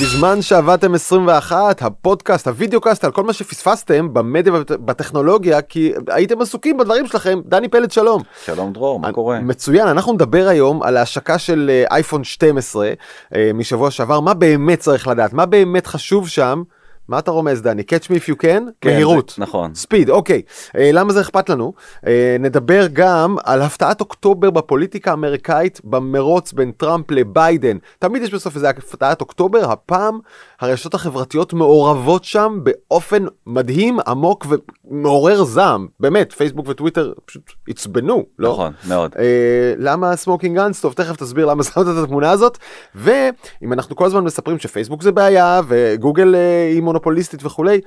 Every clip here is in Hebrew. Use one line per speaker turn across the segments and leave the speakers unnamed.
בזמן שעבדתם 21, הפודקאסט, ה video cast, על כל מה שפספסתם במדיה ובטכנולוגיה, כי הייתם עסוקים בדברים שלכם. דני פלד, שלום.
שלום דרור, מה קורה?
מצוין, אנחנו נדבר היום על ההשקה של אה, אייפון 12 אה, משבוע שעבר, מה באמת צריך לדעת, מה באמת חשוב שם. מה אתה רומז דני? catch me if you can?
כן,
מהירות.
זה- נכון.
speed, אוקיי. אה, למה זה אכפת לנו? אה, נדבר גם על הפתעת אוקטובר בפוליטיקה האמריקאית במרוץ בין טראמפ לביידן. תמיד יש בסוף איזה הפתעת אוקטובר, הפעם הרשתות החברתיות מעורבות שם באופן מדהים, עמוק ומעורר זעם. באמת, פייסבוק וטוויטר פשוט עצבנו, לא?
נכון, מאוד.
אה, למה smoking guns? טוב, תכף תסביר למה שמת את התמונה הזאת. ואם אנחנו כל הזמן מספרים שפייסבוק זה בעיה וגוגל אה, היא מונופוליסטית וכולי,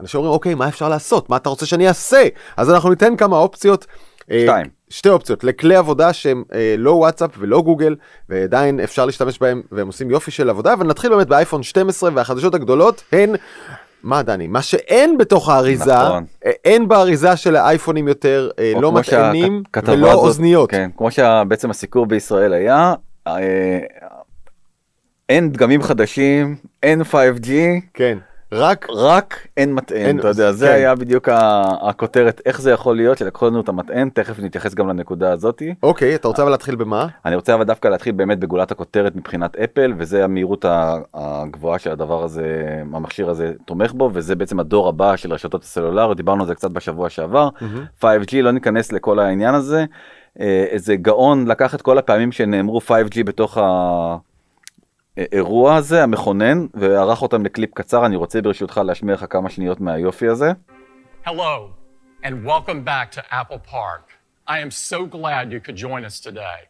אנשים אומרים, אוקיי, מה אפשר לעשות? מה אתה רוצה שאני אעשה? אז אנחנו ניתן כמה אופציות. אה,
שתיים.
שתי אופציות לכלי עבודה שהם אה, לא וואטסאפ ולא גוגל ועדיין אפשר להשתמש בהם והם עושים יופי של עבודה ונתחיל באמת באייפון 12 והחדשות הגדולות הן מה דני מה שאין בתוך האריזה
נכון.
אה, אין באריזה של האייפונים יותר אה, לא מטענים
שהכתבה
ולא
הזאת-
אוזניות.
כן, כמו שבעצם הסיקור בישראל היה, אה, אין דגמים חדשים, אין 5G,
כן. רק
רק אין מטען, אתה יודע, זה
כן.
היה בדיוק ה- הכותרת, איך זה יכול להיות שלקחו לנו את המטען, תכף נתייחס גם לנקודה הזאתי.
אוקיי אתה רוצה אבל להתחיל במה?
אני רוצה אבל דווקא להתחיל באמת בגולת הכותרת מבחינת אפל, וזה המהירות ה- הגבוהה שהדבר הזה, המכשיר הזה תומך בו, וזה בעצם הדור הבא של רשתות הסלולר, דיברנו על זה קצת בשבוע שעבר. 5G, לא ניכנס לכל העניין הזה. אה, איזה גאון לקח את כל הפעמים שנאמרו 5G בתוך האירוע הזה, המכונן, וערך אותם לקליפ קצר, אני רוצה ברשותך להשמיע לך כמה שניות מהיופי הזה.
Hello, and welcome back to Apple Park. I am so glad you could join us today.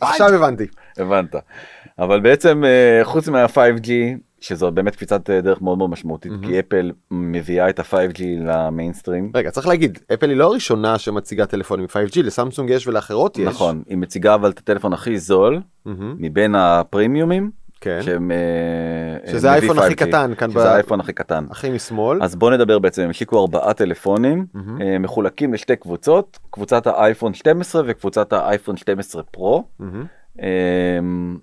עכשיו הבנתי.
הבנת. אבל בעצם אה, חוץ מה-5G, שזו באמת קפיצת אה, דרך מאוד מאוד משמעותית, כי אפל מביאה את ה-5G למיינסטרים.
רגע צריך להגיד אפל היא לא הראשונה שמציגה טלפונים 5G לסמסונג יש ולאחרות יש.
נכון, היא מציגה אבל את הטלפון הכי זול. מבין הפרימיומים,
כן.
שהם... אה,
שזה
מביא
האייפון הכי
5G,
קטן כאן
שזה האייפון הכי קטן.
הכי משמאל.
אז בוא נדבר בעצם, הם השיקו ארבעה טלפונים אה, מחולקים לשתי קבוצות, קבוצת האייפון 12 וקבוצת האייפון 12 פרו. אמ,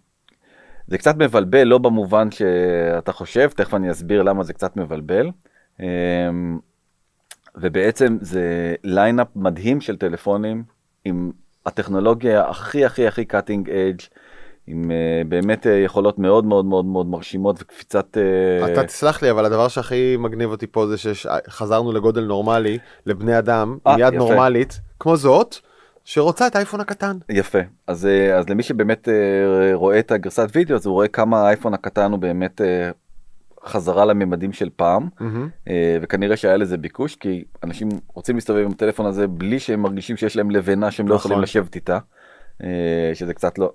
זה קצת מבלבל, לא במובן שאתה חושב, תכף אני אסביר למה זה קצת מבלבל. אמ, ובעצם זה lineup מדהים של טלפונים עם הטכנולוגיה הכי הכי הכי cutting edge עם אה, באמת אה, יכולות מאוד מאוד מאוד מאוד מרשימות וקפיצת... אה,
אתה תסלח לי אבל הדבר שהכי מגניב אותי פה זה שחזרנו לגודל נורמלי לבני אדם עם יד
יפה.
נורמלית כמו זאת שרוצה את האייפון הקטן.
יפה אז אז למי שבאמת אה, רואה את הגרסת וידאו אז הוא רואה כמה האייפון הקטן הוא באמת חזרה לממדים של פעם. אה, וכנראה שהיה לזה ביקוש כי אנשים רוצים להסתובב עם הטלפון הזה בלי שהם מרגישים שיש להם לבנה שהם לא
נכון.
יכולים לשבת איתה שזה קצת לא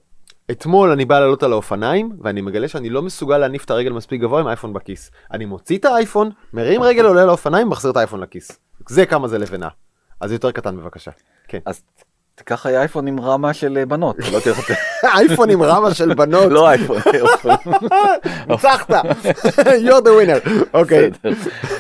אתמול אני בא לעלות על האופניים ואני מגלה שאני לא מסוגל להניף את הרגל מספיק גבוה עם אייפון בכיס. אני מוציא את האייפון, מרים רגל עולה לאופניים, מחזיר את האייפון לכיס. זה כמה זה לבנה. אז יותר קטן בבקשה. כן.
אז תיקח אייפון עם רמה של אה, בנות לא
אייפון עם רמה של בנות.
לא אייפון.
ניצחת. you're the winner. אוקיי.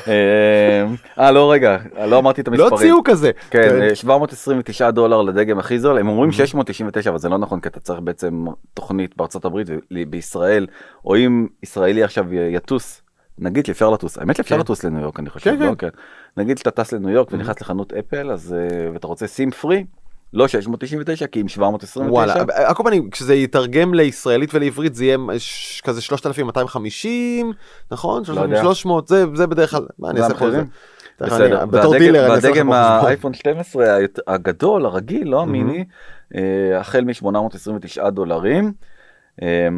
אה, אה לא רגע לא אמרתי את
לא
המספרים.
ציור כזה.
כן, אה, 729 דולר לדגם הכי זול, הם אומרים 699 אבל זה לא נכון כי אתה צריך בעצם תוכנית בארצות הברית ובישראל, או אם ישראלי עכשיו יטוס, נגיד שאפשר לטוס, האמת שאפשר
כן.
לטוס לניו יורק אני חושב,
כן, כן.
לא? כן. נגיד שאתה טס לניו יורק ונכנס לחנות אפל אז אה, ואתה רוצה סים פרי, לא 699 כי עם 729,
וואלה, על כל פנים, כשזה יתרגם לישראלית ולעברית זה יהיה ש- כזה 3250, נכון?
לא יודע.
300, זה זה בדרך כלל, מה אני
זה
אעשה פה את זה?
בסדר,
אני- בתור
והדגם-. האייפון 12 היותר- הגדול הרגיל לא המיני אה, החל מ-829 דולרים. אה,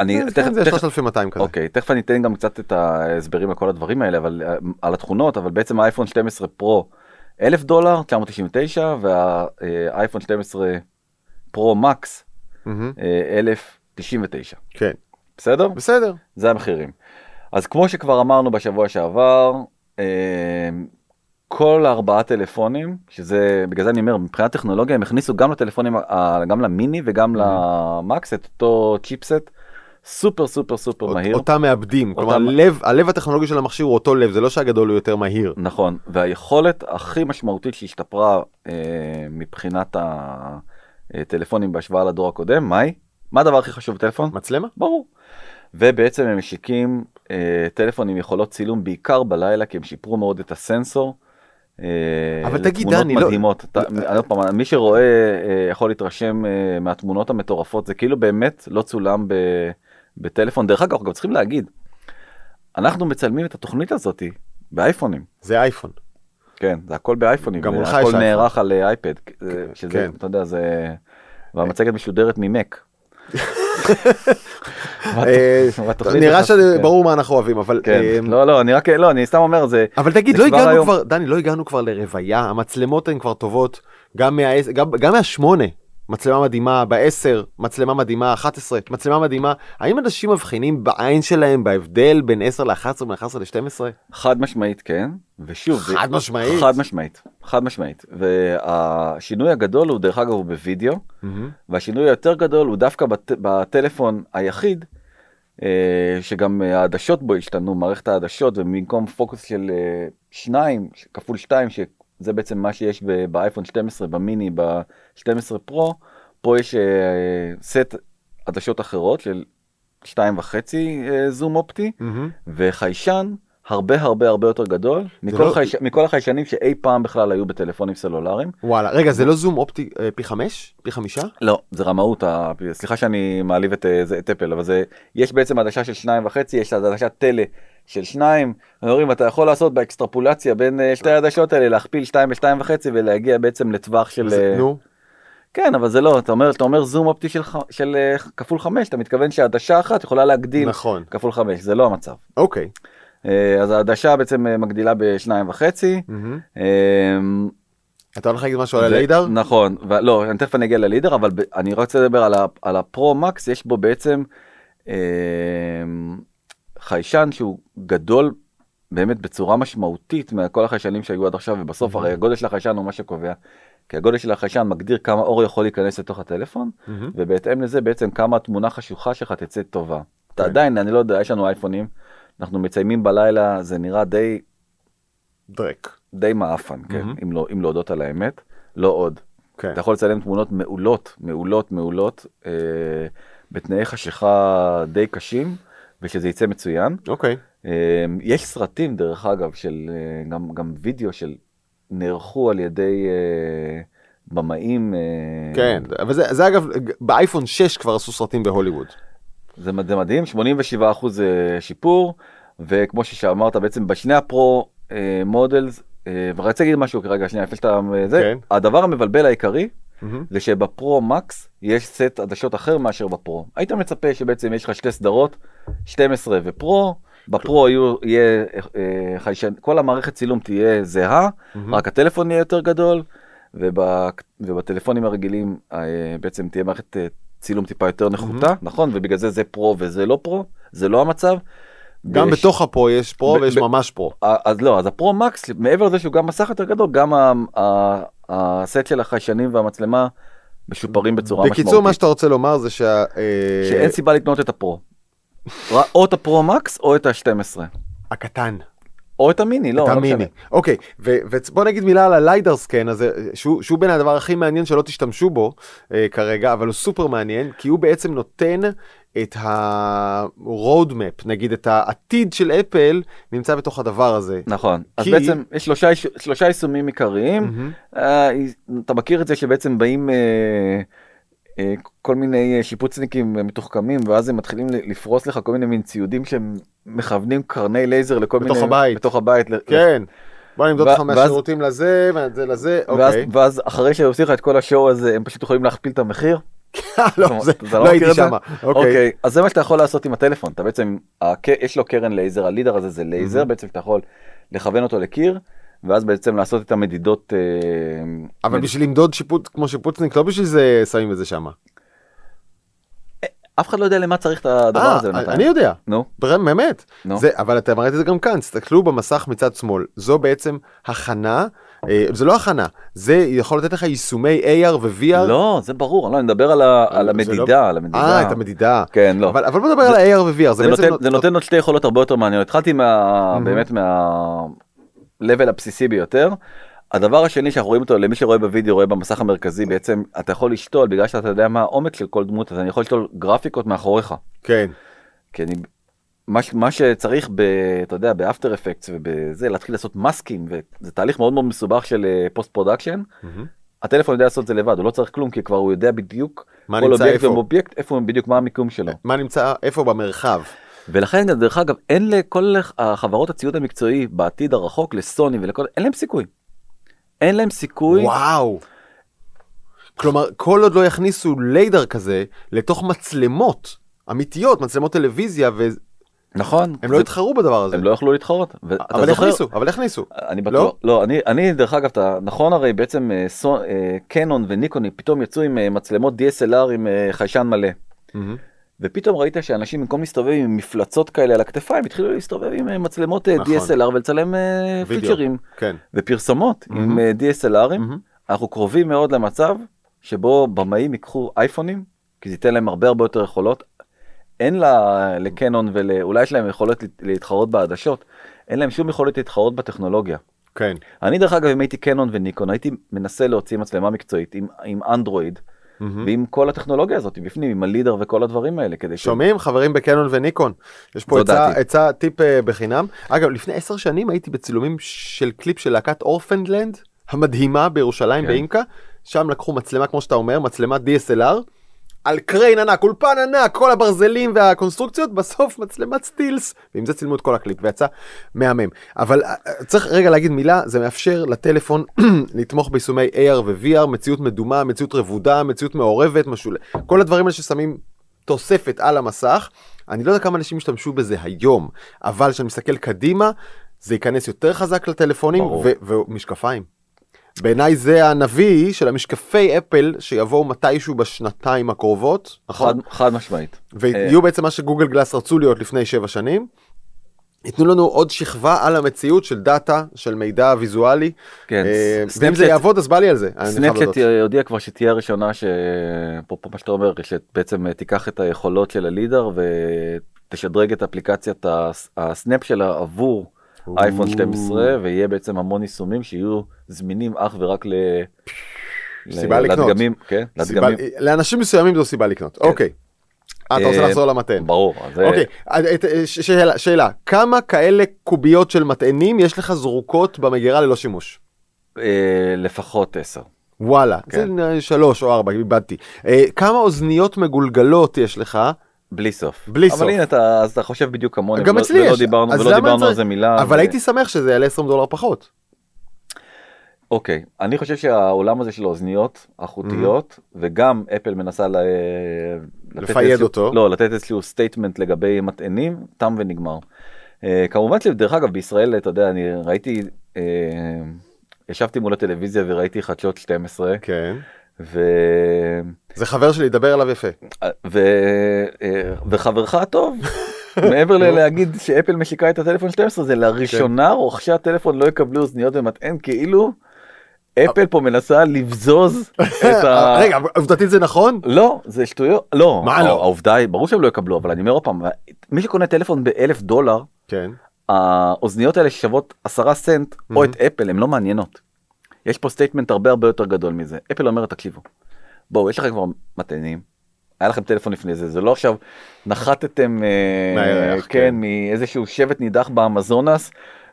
אני
כן,
תכף-
זה
תכף-
3200 כזה.
אוקיי, תכף אני אתן גם קצת את ההסברים על כל הדברים האלה, אבל אה, על התכונות, אבל בעצם האייפון 12 פרו 1,000 דולר, 999, והאייפון 12 פרו מקס
מהמם.
אה, 1,099.
כן.
בסדר?
בסדר.
זה המחירים. אז כמו שכבר אמרנו בשבוע שעבר, אה, כל הארבעה טלפונים, שזה, בגלל זה אני אומר, מבחינת טכנולוגיה הם הכניסו גם לטלפונים, ה- גם למיני וגם למקס את אותו צ'יפסט, סופר סופר סופר מהיר.
אותם מעבדים. כלומר,
אותם-
לב, הלב הטכנולוגי של המכשיר הוא אותו לב, זה לא שהגדול הוא יותר מהיר.
נכון, והיכולת הכי משמעותית שהשתפרה אה, מבחינת הטלפונים בהשוואה לדור הקודם, מה היא? מה הדבר הכי חשוב בטלפון?
מצלמה?
ברור. ובעצם הם משיקים אה, טלפון עם יכולות צילום בעיקר בלילה, כי הם שיפרו מאוד את הסנסור. אה,
אבל תגיד, דני, לא-
מדהימות. אתה, עוד פעם, מי שרואה אה, יכול להתרשם מהתמונות המטורפות, זה כאילו באמת לא צולם ב, בטלפון. דרך אגב, אנחנו גם צריכים להגיד, אנחנו מצלמים את התוכנית הזאת באייפונים.
זה אייפון.
כן, זה הכל באייפונים.
גם מולך יש
הכל
אייפון.
נערך על אה, אייפד. זה- שזה,
כן.
אתה יודע, זה... והמצגת משודרת ממק.
אה, נראה
נכנסת, כן.
שברור מה אנחנו אוהבים, אבל...
כן,
אה,
לא, לא, אני רק, לא, אני סתם אומר, זה...
אבל תגיד, לא הגענו כבר, דני, לא הגענו כבר לרוויה, המצלמות הן כבר טובות, גם מה-10, גם, גם מהשמונה, מצלמה מדהימה ב-10, מצלמה מדהימה 11, מצלמה מדהימה. האם אנשים מבחינים בעין שלהם בהבדל בין 10 ל-11, בין 11 ל-12?
חד משמעית כן, ושוב,
חד זה... משמעית?
חד משמעית, חד משמעית. והשינוי הגדול הוא דרך אגב הוא בווידאו, mm-hmm. והשינוי היותר גדול הוא דווקא בט... בטלפון היחיד, אה, שגם העדשות בו השתנו, מערכת העדשות, ובמקום פוקוס של אה, 2 כפול 2 זה בעצם מה שיש באייפון 12, במיני, ב-12 פרו. פה יש אה, סט עדשות אחרות של 2.5 אה, זום אופטי, mm-hmm. וחיישן, הרבה הרבה הרבה יותר גדול מכל,
לא-
חייש... מכל החיישנים שאי פעם בכלל היו בטלפונים סלולריים.
וואלה, רגע, זה לא זום אופטי אה, פי 5? פי 5?
לא, זה רמאות, ה... סליחה שאני מעליב את, אה, זה- את אפל, אבל זה, יש בעצם עדשה של שניים וחצי, יש עדשת טלה של שניים, אומרים אתה יכול לעשות באקסטרפולציה בין אה, שתי העדשות האלה, להכפיל שתיים בשתיים וחצי ולהגיע בעצם לטווח של...
זה- נו,
כן, אבל זה לא, אתה אומר, אתה אומר זום אופטי של. של כפול חמש, אתה מתכוון שעדשה אחת יכולה להגדיל
נכון.
כפול חמש, זה לא המצב.
אוקיי.
אה, אז העדשה בעצם אה, מגדילה בשניים וחצי. אה,
אתה הולך להגיד משהו על הלידר?
נכון, לא, אני תכף אני אגיע ללידר, אבל אני רוצה לדבר על, הפרו מקס, יש בו בעצם אה, חיישן שהוא גדול באמת בצורה משמעותית מכל החיישנים שהיו עד עכשיו, ובסוף הרי הגודל של החיישן הוא מה שקובע. כי הגודל של החיישן מגדיר כמה אור יכול להיכנס לתוך הטלפון, ובהתאם לזה בעצם כמה התמונה חשוכה שלך תצא טובה. אתה
כן.
עדיין, אני לא יודע, יש לנו אייפונים, אנחנו מציימים בלילה, זה נראה די
דרק.
די מעפן, כן,
מהמם.
אם, לא, אם להודות על האמת, לא עוד.
כן.
אתה יכול לצלם תמונות מעולות, מעולות, מעולות, אה, בתנאי חשיכה די קשים, ושזה יצא מצוין.
אוקיי.
אה, יש סרטים, דרך אגב, של, אה, גם, גם וידאו של, נערכו על ידי אה, במאים. אה,
כן, אבל זה, זה אגב, באייפון 6 כבר עשו סרטים בהוליווד.
זה, מד- זה מדהים, 87 אחוז שיפור, וכמו שאמרת, בעצם בשני ה Pro אה, models, אה, ורציתי להגיד משהו כרגע, שנייה, לפני שאתה... אה, זה,
כן.
הדבר המבלבל העיקרי,
מהמם.
זה שבפרו מקס יש סט עדשות אחר מאשר בפרו. היית מצפה שבעצם יש לך שתי סדרות, 12 ופרו, בפרו יהיו, יהיה אה, חיישן, כל המערכת צילום תהיה זהה, רק הטלפון יהיה יותר גדול, וב, ובטלפונים הרגילים אה, בעצם תהיה מערכת אה, צילום טיפה יותר נחותה, נכון? ובגלל זה זה פרו וזה לא פרו, זה לא המצב.
גם
ויש-
בתוך הפרו יש פרו
ב-
ויש
ב-
ממש פרו.
אז לא, אז הפרו מקס, מעבר לזה שהוא גם מסך יותר גדול, גם ה- ה- הסט של החיישנים והמצלמה משופרים בצורה משמעותית.
בקיצור, מה שאתה רוצה לומר זה שה... אה,
שאין סיבה לקנות את הפרו. או את הפרו מקס או את ה-12.
הקטן.
או את המיני, לא,
את
לא
המיני.
משנה.
אוקיי, ובוא נגיד מילה על הליידר סקן הזה, שהוא, שהוא בין הדבר הכי מעניין שלא תשתמשו בו אה, כרגע, אבל הוא סופר מעניין, כי הוא בעצם נותן את ה-road map, נגיד את העתיד של אפל, נמצא בתוך הדבר הזה.
נכון, אז
כי-
בעצם יש שלושה, שלושה יישומים עיקריים, אה, אתה מכיר את זה שבעצם באים אה, כל מיני אה, שיפוצניקים אה, מתוחכמים ואז הם מתחילים לפרוס לך כל מיני מין ציודים שהם מכוונים קרני לייזר לכל
בתוך
מיני,
הבית.
בתוך הבית,
כן. בוא נמדוד אותך מהשירותים לזה, וזה לזה, אוקיי.
ואז אחרי שעושים לך את כל השואו הזה הם פשוט יכולים להכפיל את המחיר.
לא, לא
מכיר
הייתי? שם. אוקיי.
אוקיי, אז זה מה שאתה יכול לעשות עם הטלפון, אתה בעצם, יש לו קרן לייזר, ה LiDAR הזה זה לייזר, בעצם אתה יכול לכוון אותו לקיר, ואז בעצם לעשות את המדידות. אה,
אבל
מד-
בשביל למדוד שיפוץ כמו שיפוצניק, לא בשביל זה שמים את זה שם.
אף אחד לא יודע למה צריך את הדבר
אה,
הזה בינתיים.
אני יודע.
נו,
באמת.
נו.
זה, אבל אתם ראיתם את זה גם כאן, תסתכלו במסך מצד שמאל, זו בעצם הכנה, אה, זה לא הכנה, זה יכול לתת לך יישומי AR ו-VR.
לא, זה ברור, לא, אני מדבר על ה- על
זה
המדידה,
לא-
על המדידה.
אה, את המדידה.
כן, לא.
אבל, אבל בוא נדבר על ה-AR ו-VR, זה,
זה. נותן, זה נותן עוד שתי יכולות הרבה יותר מעניינות. התחלתי מה, באמת מה-level הבסיסי ביותר. הדבר השני שאנחנו רואים אותו, למי שרואה בווידאו, רואה במסך המרכזי, בעצם אתה יכול לשתול, בגלל שאתה יודע מה העומק של כל דמות, אז אני יכול לשתול גרפיקות מאחוריך.
כן.
כי אני, מה, מה שצריך, ב, אתה יודע, ב After Effects ובזה, להתחיל לעשות מסקים, וזה תהליך מאוד מאוד מסובך של post production. הטלפון יודע לעשות את זה לבד, הוא לא צריך כלום, כי כבר הוא יודע בדיוק
מה
כל
נמצא
אובייקט
איפה.
ואובייקט, איפה בדיוק, מה המיקום שלו.
מה נמצא, איפה במרחב?
ולכן גם, דרך אגב אין לכל החברות הציוד המקצועי בעתיד הרחוק לסוני ולכל אין להם סיכוי. אין להם סיכוי
וואו. כלומר, כל עוד לא יכניסו ליידר כזה לתוך מצלמות אמיתיות, מצלמות טלוויזיה, והם
נכון
לא
זה-
יתחרו בדבר הזה.
הם לא יכלו להתחרות.
אבל יכניסו, אבל יכניסו.
אני בטוח,
לא?
לא, אני, דרך אגב, אתה, נכון הרי בעצם אה, אה, קנון וניקוני פתאום יצאו עם אה, מצלמות DSLR עם חיישן מלא. ופתאום ראית שאנשים במקום להסתובב עם מפלצות כאלה על הכתפיים התחילו להסתובב עם אה, מצלמות אה,
נכון.
DSLR ולצלם אה,
וידאו.
פיצ'רים
כן.
ופרסומות עם
מהמם.
אה, DSLRים.
מהמם.
אנחנו קרובים מאוד למצב שבו במאים ייקחו אייפונים כי זה ייתן להם הרבה הרבה יותר יכולות. אין לה לקנון ואולי יש להם יכולת להת- להתחרות בעדשות אין להם שום יכולת להתחרות בטכנולוגיה.
כן.
אני דרך אגב אם הייתי קנון וניקון הייתי מנסה להוציא מצלמה מקצועית עם, עם אנדרואיד ועם כל הטכנולוגיה הזאת בפנים עם ה LiDAR וכל הדברים האלה כדי ש...
שומעים? חברים בקנון וניקון. יש פה. עצה טיפ אה, בחינם. אגב לפני עשר שנים הייתי בצילומים של קליפ של להקת Orphaned Land המדהימה בירושלים
כן.
באימקה שם לקחו מצלמה כמו שאתה אומר מצלמת DSLR על crane ענק אולפן ענק כל הברזלים והקונסטרוקציות בסוף מצלמת סטילס ועם זה צילמו את כל הקליפ ויצא מהמם אבל אה, אה, צריך רגע להגיד מילה זה מאפשר לטלפון לתמוך ביישומי AR ו-VR מציאות מדומה מציאות רבודה מציאות מעורבת משול כל הדברים האלה ששמים תוספת על המסך. אני לא יודע כמה אנשים ישתמשו בזה היום, אבל כשאני מסתכל קדימה, זה ייכנס יותר חזק לטלפונים. ו- ומשקפיים. בעיניי זה הנביא של המשקפי אפל שיבואו מתישהו בשנתיים הקרובות,
חד,
נכון?
חד משמעית.
ויהיו בעצם מה שגוגל גלאס רצו להיות לפני שבע שנים. ייתנו לנו עוד שכבה על המציאות של דאטה, של מידע ויזואלי.
כן,
אה,
ס-
ואם זה יעבוד אז בא לי על זה.
סנאפצ'אט
להודות.
הודיע כבר שתהיה הראשונה שאפרופו מה שאתה אומר שבעצם תיקח את היכולות של ה LiDAR ותשדרג את אפליקציית הס- הסנאפ שלה עבור אייפון 12 ויהיה בעצם המון יישומים שיהיו זמינים אך ורק ל...
סיבה לקנות.
לדגמים, כן, לדגמים.
לאנשים מסוימים זו סיבה לקנות. אוקיי. אה, אתה רוצה
אה,
לחזור למתן.
ברור.
אוקיי, אה, שאלה, שאלה, כמה כאלה קוביות של מטענים יש לך זרוקות במגירה ללא שימוש?
לפחות 10.
וואלה,
כן.
זה שלוש או ארבע, איבדתי. אה, כמה אוזניות מגולגלות יש לך?
בלי סוף.
בלי
אבל
סוף.
הנה אתה, אז אתה חושב בדיוק כמוני.
גם
ולא-
אצלי
ולא
יש.
דיברנו, ולא דיברנו על זה מילה.
אבל
ו-
הייתי שמח שזה יעלה 20 דולר פחות.
אוקיי, אני חושב שהעולם הזה של האוזניות החוטיות, וגם אפל מנסה ל...
לפייד
איזשהו-
אותו.
לא, לתת איזשהו statement לגבי מטענים, תם ונגמר. אה, כמובן שדרך אגב בישראל, אתה יודע, אני ראיתי, אה, ישבתי מול הטלוויזיה וראיתי חדשות 12,
כן.
ו...
זה חבר שלי, דבר אליו יפה.
ו... אה, וחברך הטוב, מעבר ללהגיד שאפל משיקה את הטלפון 12, זה לראשונה רוכשי הטלפון לא יקבלו אוזניות ומטען, כאילו אפל פה מנסה לבזוז את ה...
רגע, עובדתית זה נכון?
לא, זה שטויות, לא,
מה לא?
העובדה היא, ברור שהם לא יקבלו, אבל אני אומר עוד פעם, מי שקונה טלפון באלף דולר,
כן.
האוזניות האלה ששוות עשרה סנט, או את אפל, הן לא מעניינות. יש פה statement הרבה הרבה יותר גדול מזה. אפל אומרת, תקשיבו, בואו, יש לכם כבר מטענים, היה לכם טלפון לפני זה, זה לא עכשיו נחתתם, אה,
מהירח,
כן,
כן.
מאיזשהו שבט נידח באמזונס,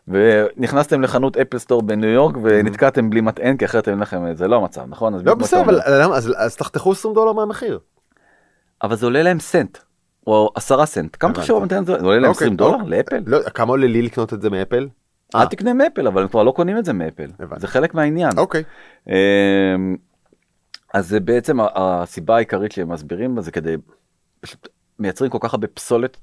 ונכנסתם לחנות אפל סטור בניו יורק ונתקעתם בלי מטען, כי אחרת אין לכם, זה לא המצב, נכון? אז
לא בסדר. אבל למה? אז- אז תחתכו 20 דולר מהמחיר.
אבל זה עולה להם סנט, או עשרה סנט. כמה. תחשוב המטען הזה? זה עולה להם
אוקיי,
20 דולר
אוקיי.
לאפל?
לא, כמה עולה לי לקנות את זה מאפל?
אל
אה.
תקנה מאפל, אבל הם כבר לא קונים את זה מאפל.
הבנתי.
זה חלק מהעניין.
אוקיי.
אמ, אז זה בעצם הסיבה העיקרית שהם מסבירים בזה כדי מייצרים כל כך הרבה פסולת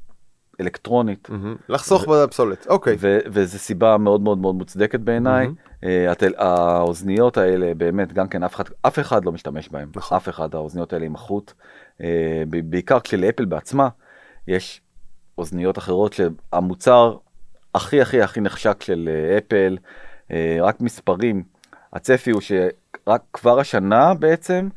אלקטרונית
מהמם. לחסוך בפסולת. אוקיי.
ו- וזו סיבה מאוד מאוד מאוד מוצדקת בעיניי. אה, הטל- האוזניות האלה באמת גם כן אף אחד אף אחד לא משתמש בהם
נכון.
אף אחד האוזניות האלה עם החוט אה, בעיקר כשלאפל בעצמה יש אוזניות אחרות שהמוצר הכי הכי הכי נחשק של אה, אפל, אה, רק מספרים, הצפי הוא שרק כבר השנה בעצם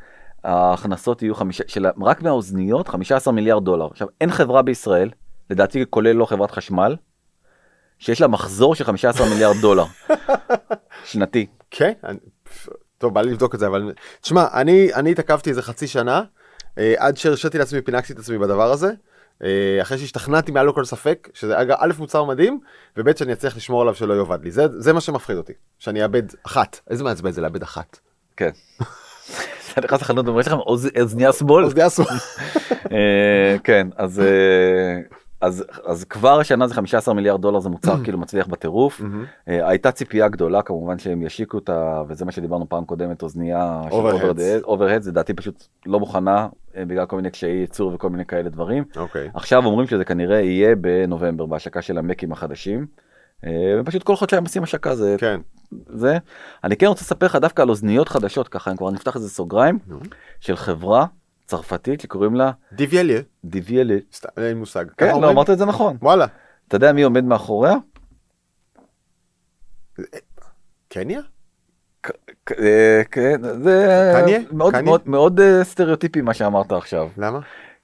ההכנסות יהיו חמישה, של, רק מהאוזניות 15 מיליארד דולר. עכשיו אין חברה בישראל, לדעתי כולל לא חברת חשמל, שיש לה מחזור של 15 מיליארד דולר שנתי.
כן? אני- טוב, בא לי לבדוק את זה, אבל... תשמע, אני, אני התעכבתי איזה חצי שנה, אה, עד שהרשיתי לעצמי, פינקתי את עצמי בדבר הזה. אה, אחרי שהשתכנעתי מעל לכל ספק, שזה אגב, א', מוצר מדהים, וב', שאני אצליח לשמור עליו שלא יאבד לי. זה, זה מה שמפחיד אותי, שאני אאבד אחת. איזה מעצבן זה לאבד אחת.
כן. אתה נכנס לחנות ואומר, יש לכם אוז- אוזניה שמאל?
זה אסור.
אה, כן, אז, אה, אז, אז כבר השנה זה 15 מיליארד דולר, זה מוצר כאילו מצליח בטירוף. אה, הייתה ציפייה גדולה כמובן שהם ישיקו אותה, וזה מה שדיברנו פעם קודמת, אוזנייה.
overheads,
לדעתי פשוט לא מוכנה אה, בגלל כל מיני קשיי ייצור וכל מיני כאלה דברים.
אוקיי.
עכשיו אומרים שזה כנראה יהיה בנובמבר, בהשקה של המקים החדשים. אה, ופשוט כל חודשיים עושים השקה, זה
כן.
זה. אני כן רוצה לספר לך דווקא על אוזניות חדשות ככה, אם כבר נפתח איזה סוגריים, של חברה צרפתית שקוראים לה
דיוויאליה.
דיוויאלה.
סתם, אין מושג.
כן, לא? אמרת את זה נכון.
וואלה.
אתה יודע מי עומד מאחוריה?
קניה?
אה, כן, זה? מאוד
קניה?
מאוד מאוד אה, סטריאוטיפי מה שאמרת עכשיו.
למה?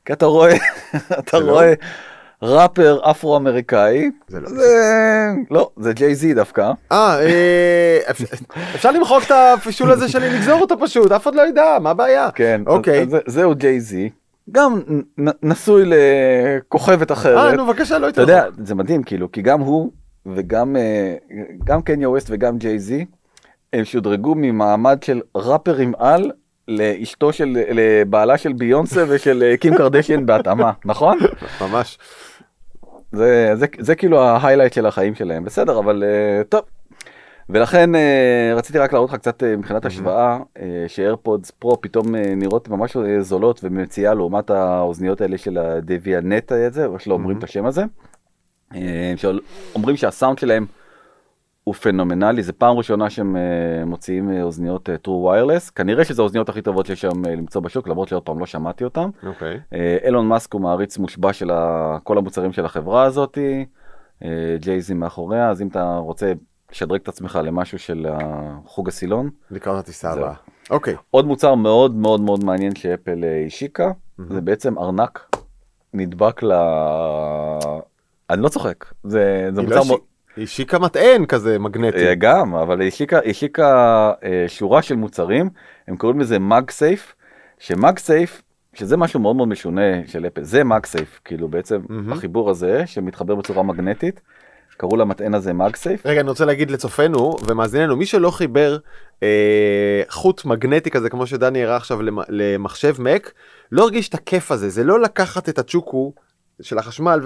כי אתה רואה, אתה? רואה ראפר אפרו-אמריקאי,
זה לא.
זה לא, זה ג'יי זי דווקא.
אה, אה, אפשר- למחוק את הפישול הזה שלי, לגזור אותו פשוט, אף אחד לא ידע, מה הבעיה?
כן,
אוקיי.
זהו ג'יי זי. גם נשוי לכוכבת
אה,
אחרת.
נו בבקשה, לא
אתה
הייתי
יודע, זה מדהים, כאילו, כי גם הוא וגם אה, גם קניה ווסט וגם ג'יי זי, הם שודרגו ממעמד של ראפרים על לאשתו של, לבעלה של ביונסה ושל אה, קים קרדשיין בהתאמה, נכון?
ממש.
זה, זה, זה כאילו ההיילייט של החיים שלהם, בסדר, אבל אה, טוב. ולכן אה, רציתי רק להראות לך קצת אה, מבחינת השוואה, אה, שאיירפודס פרו פתאום אה, נראות ממש אה, זולות ומציעה לעומת האוזניות האלה של הדוויאנט הזה, או שלא אומרים את השם הזה. אה, שאומרים שהסאונד שלהם הוא פנומנלי, זה פעם ראשונה שהם אה, מוציאים אה, אוזניות אה, true wireless, כנראה שזה האוזניות הכי טובות שיש היום למצוא בשוק, למרות שעוד פעם לא שמעתי.
אוקיי.
אה, אילון מאסק הוא מעריץ מושבע של כל המוצרים של החברה הזאתי, אה, ג'ייזי מאחוריה, אז אם אתה רוצה לשדרג את עצמך למשהו של חוג הסילון.
לקראת הטיסה. הבאה. אוקיי.
עוד מוצר מאוד מאוד מאוד מעניין שאפל השיקה, זה בעצם ארנק נדבק ל... אני לא צוחק, זה, זה
היא
מוצר
לא
מאוד...
היא השיקה מטען כזה מגנטי.
אה, גם, אבל היא השיקה, אה, שורה של מוצרים, הם קוראים לזה מאג סייף, שמאג סייף, שזה משהו מאוד מאוד משונה של אפל, זה מאג סייף, כאילו בעצם החיבור הזה שמתחבר בצורה מגנטית, קראו למטען הזה מאג סייף.
רגע, אני רוצה להגיד לצופינו ומאזיננו, מי שלא חיבר אה, חוט מגנטי כזה, כמו שדני הראה עכשיו למ- למחשב מק, לא הרגיש את הכיף הזה, זה לא לקחת את הצ'וקו של החשמל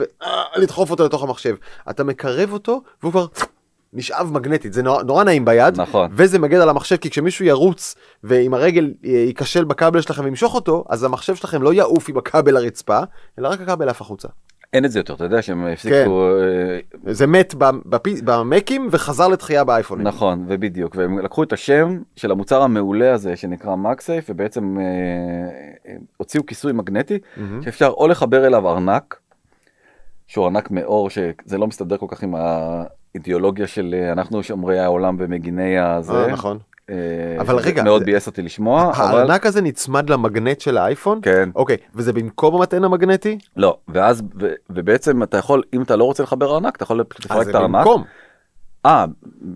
ולדחוף אותו לתוך המחשב. אתה מקרב אותו והוא כבר נשאב מגנטית, זה נורא, נורא נעים ביד,
נכון.
וזה מגן על המחשב, כי כשמישהו ירוץ ועם הרגל אה, ייכשל בכבל שלכם וימשוך אותו, אז המחשב שלכם לא יעוף עם הכבל לרצפה, אלא רק הכבל עף החוצה.
אין את זה יותר, אתה יודע שהם הפסיקו, אה,
זה מת בפי- במקים וחזר לתחייה באייפונים.
נכון, ובדיוק, והם לקחו את השם של המוצר המעולה הזה שנקרא מקסייף, ובעצם אה, אה, הוציאו כיסוי מגנטי, שאפשר או לחבר אליו ארנק, שהוא ארנק מאור, שזה לא מסתדר כל כך עם האידיאולוגיה של אה, אנחנו שומרי העולם ומגיני הזה.
אה, נכון.
אה,
אבל רגע,
מאוד
זה-
ביאס אותי לשמוע,
הארנק הזה נצמד למגנט של האייפון?
כן.
אוקיי, וזה במקום המטען המגנטי?
לא, ואז, ובעצם אתה יכול, אם אתה לא רוצה לחבר ארנק, אתה יכול
אה,
לפרק
זה
את הארנק.
במקום.
אה,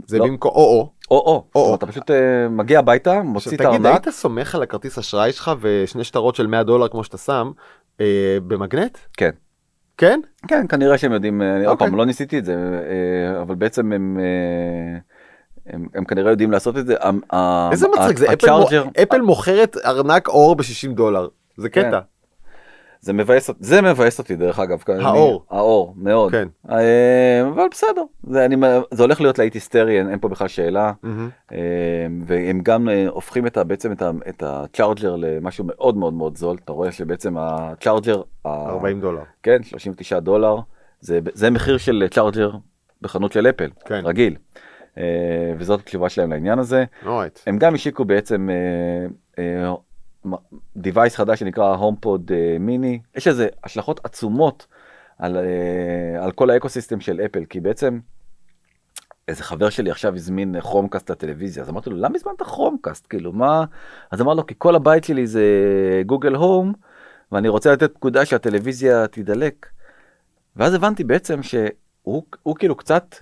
זה
לא.
במקום, או-או.
או או, זאת
או.
אומרת, אתה פשוט אה, מגיע הביתה, מוציא את
תגיד,
הארנק,
היית סומך על הכרטיס אשראי שלך ושני שטרות של 100 דולר כמו שאתה שם, אה, במגנט?
כן.
כן?
כן, כנראה שהם יודעים, אה, עוד
אוקיי.
פעם, לא ניסיתי את זה, אה, אבל בעצם הם, אה, הם, הם כנראה יודעים לעשות את זה.
איזה מצחיק, זה אפל אפל מוכרת ארנק אור ב-60 דולר. זה
כן.
קטע.
זה מבאס, אותי- זה מבאס אותי דרך אגב. כי אני-
האור.
האור, מאוד.
כן.
אה, אבל בסדר, זה, אני, זה הולך להיות להיט היסטרי, אין, אין פה בכלל שאלה.
מהמם.
אה, והם גם אה, הופכים את ה, בעצם את, ה, את הצ'ארג'ר למשהו מאוד מאוד מאוד זול. אתה רואה שבעצם הצ'ארג'ר, ה-
40 דולר.
כן, 39 דולר, זה, זה מחיר של צ'ארג'ר בחנות של אפל,
כן.
רגיל. אה, וזאת התשובה שלהם לעניין הזה.
אורייט.
הם גם השיקו בעצם אה, אה, דיווייס חדש שנקרא הומפוד מיני, יש לזה השלכות עצומות על, אה, על כל האקוסיסטם של אפל, כי בעצם איזה חבר שלי עכשיו הזמין כרומקאסט לטלוויזיה, אז אמרתי לו, למה הזמנת כרומקאסט? כאילו, מה? אז אמר לו, כי כל הבית שלי זה גוגל הום, ואני רוצה לתת פקודה שהטלוויזיה תידלק. ואז הבנתי בעצם שהוא הוא כאילו קצת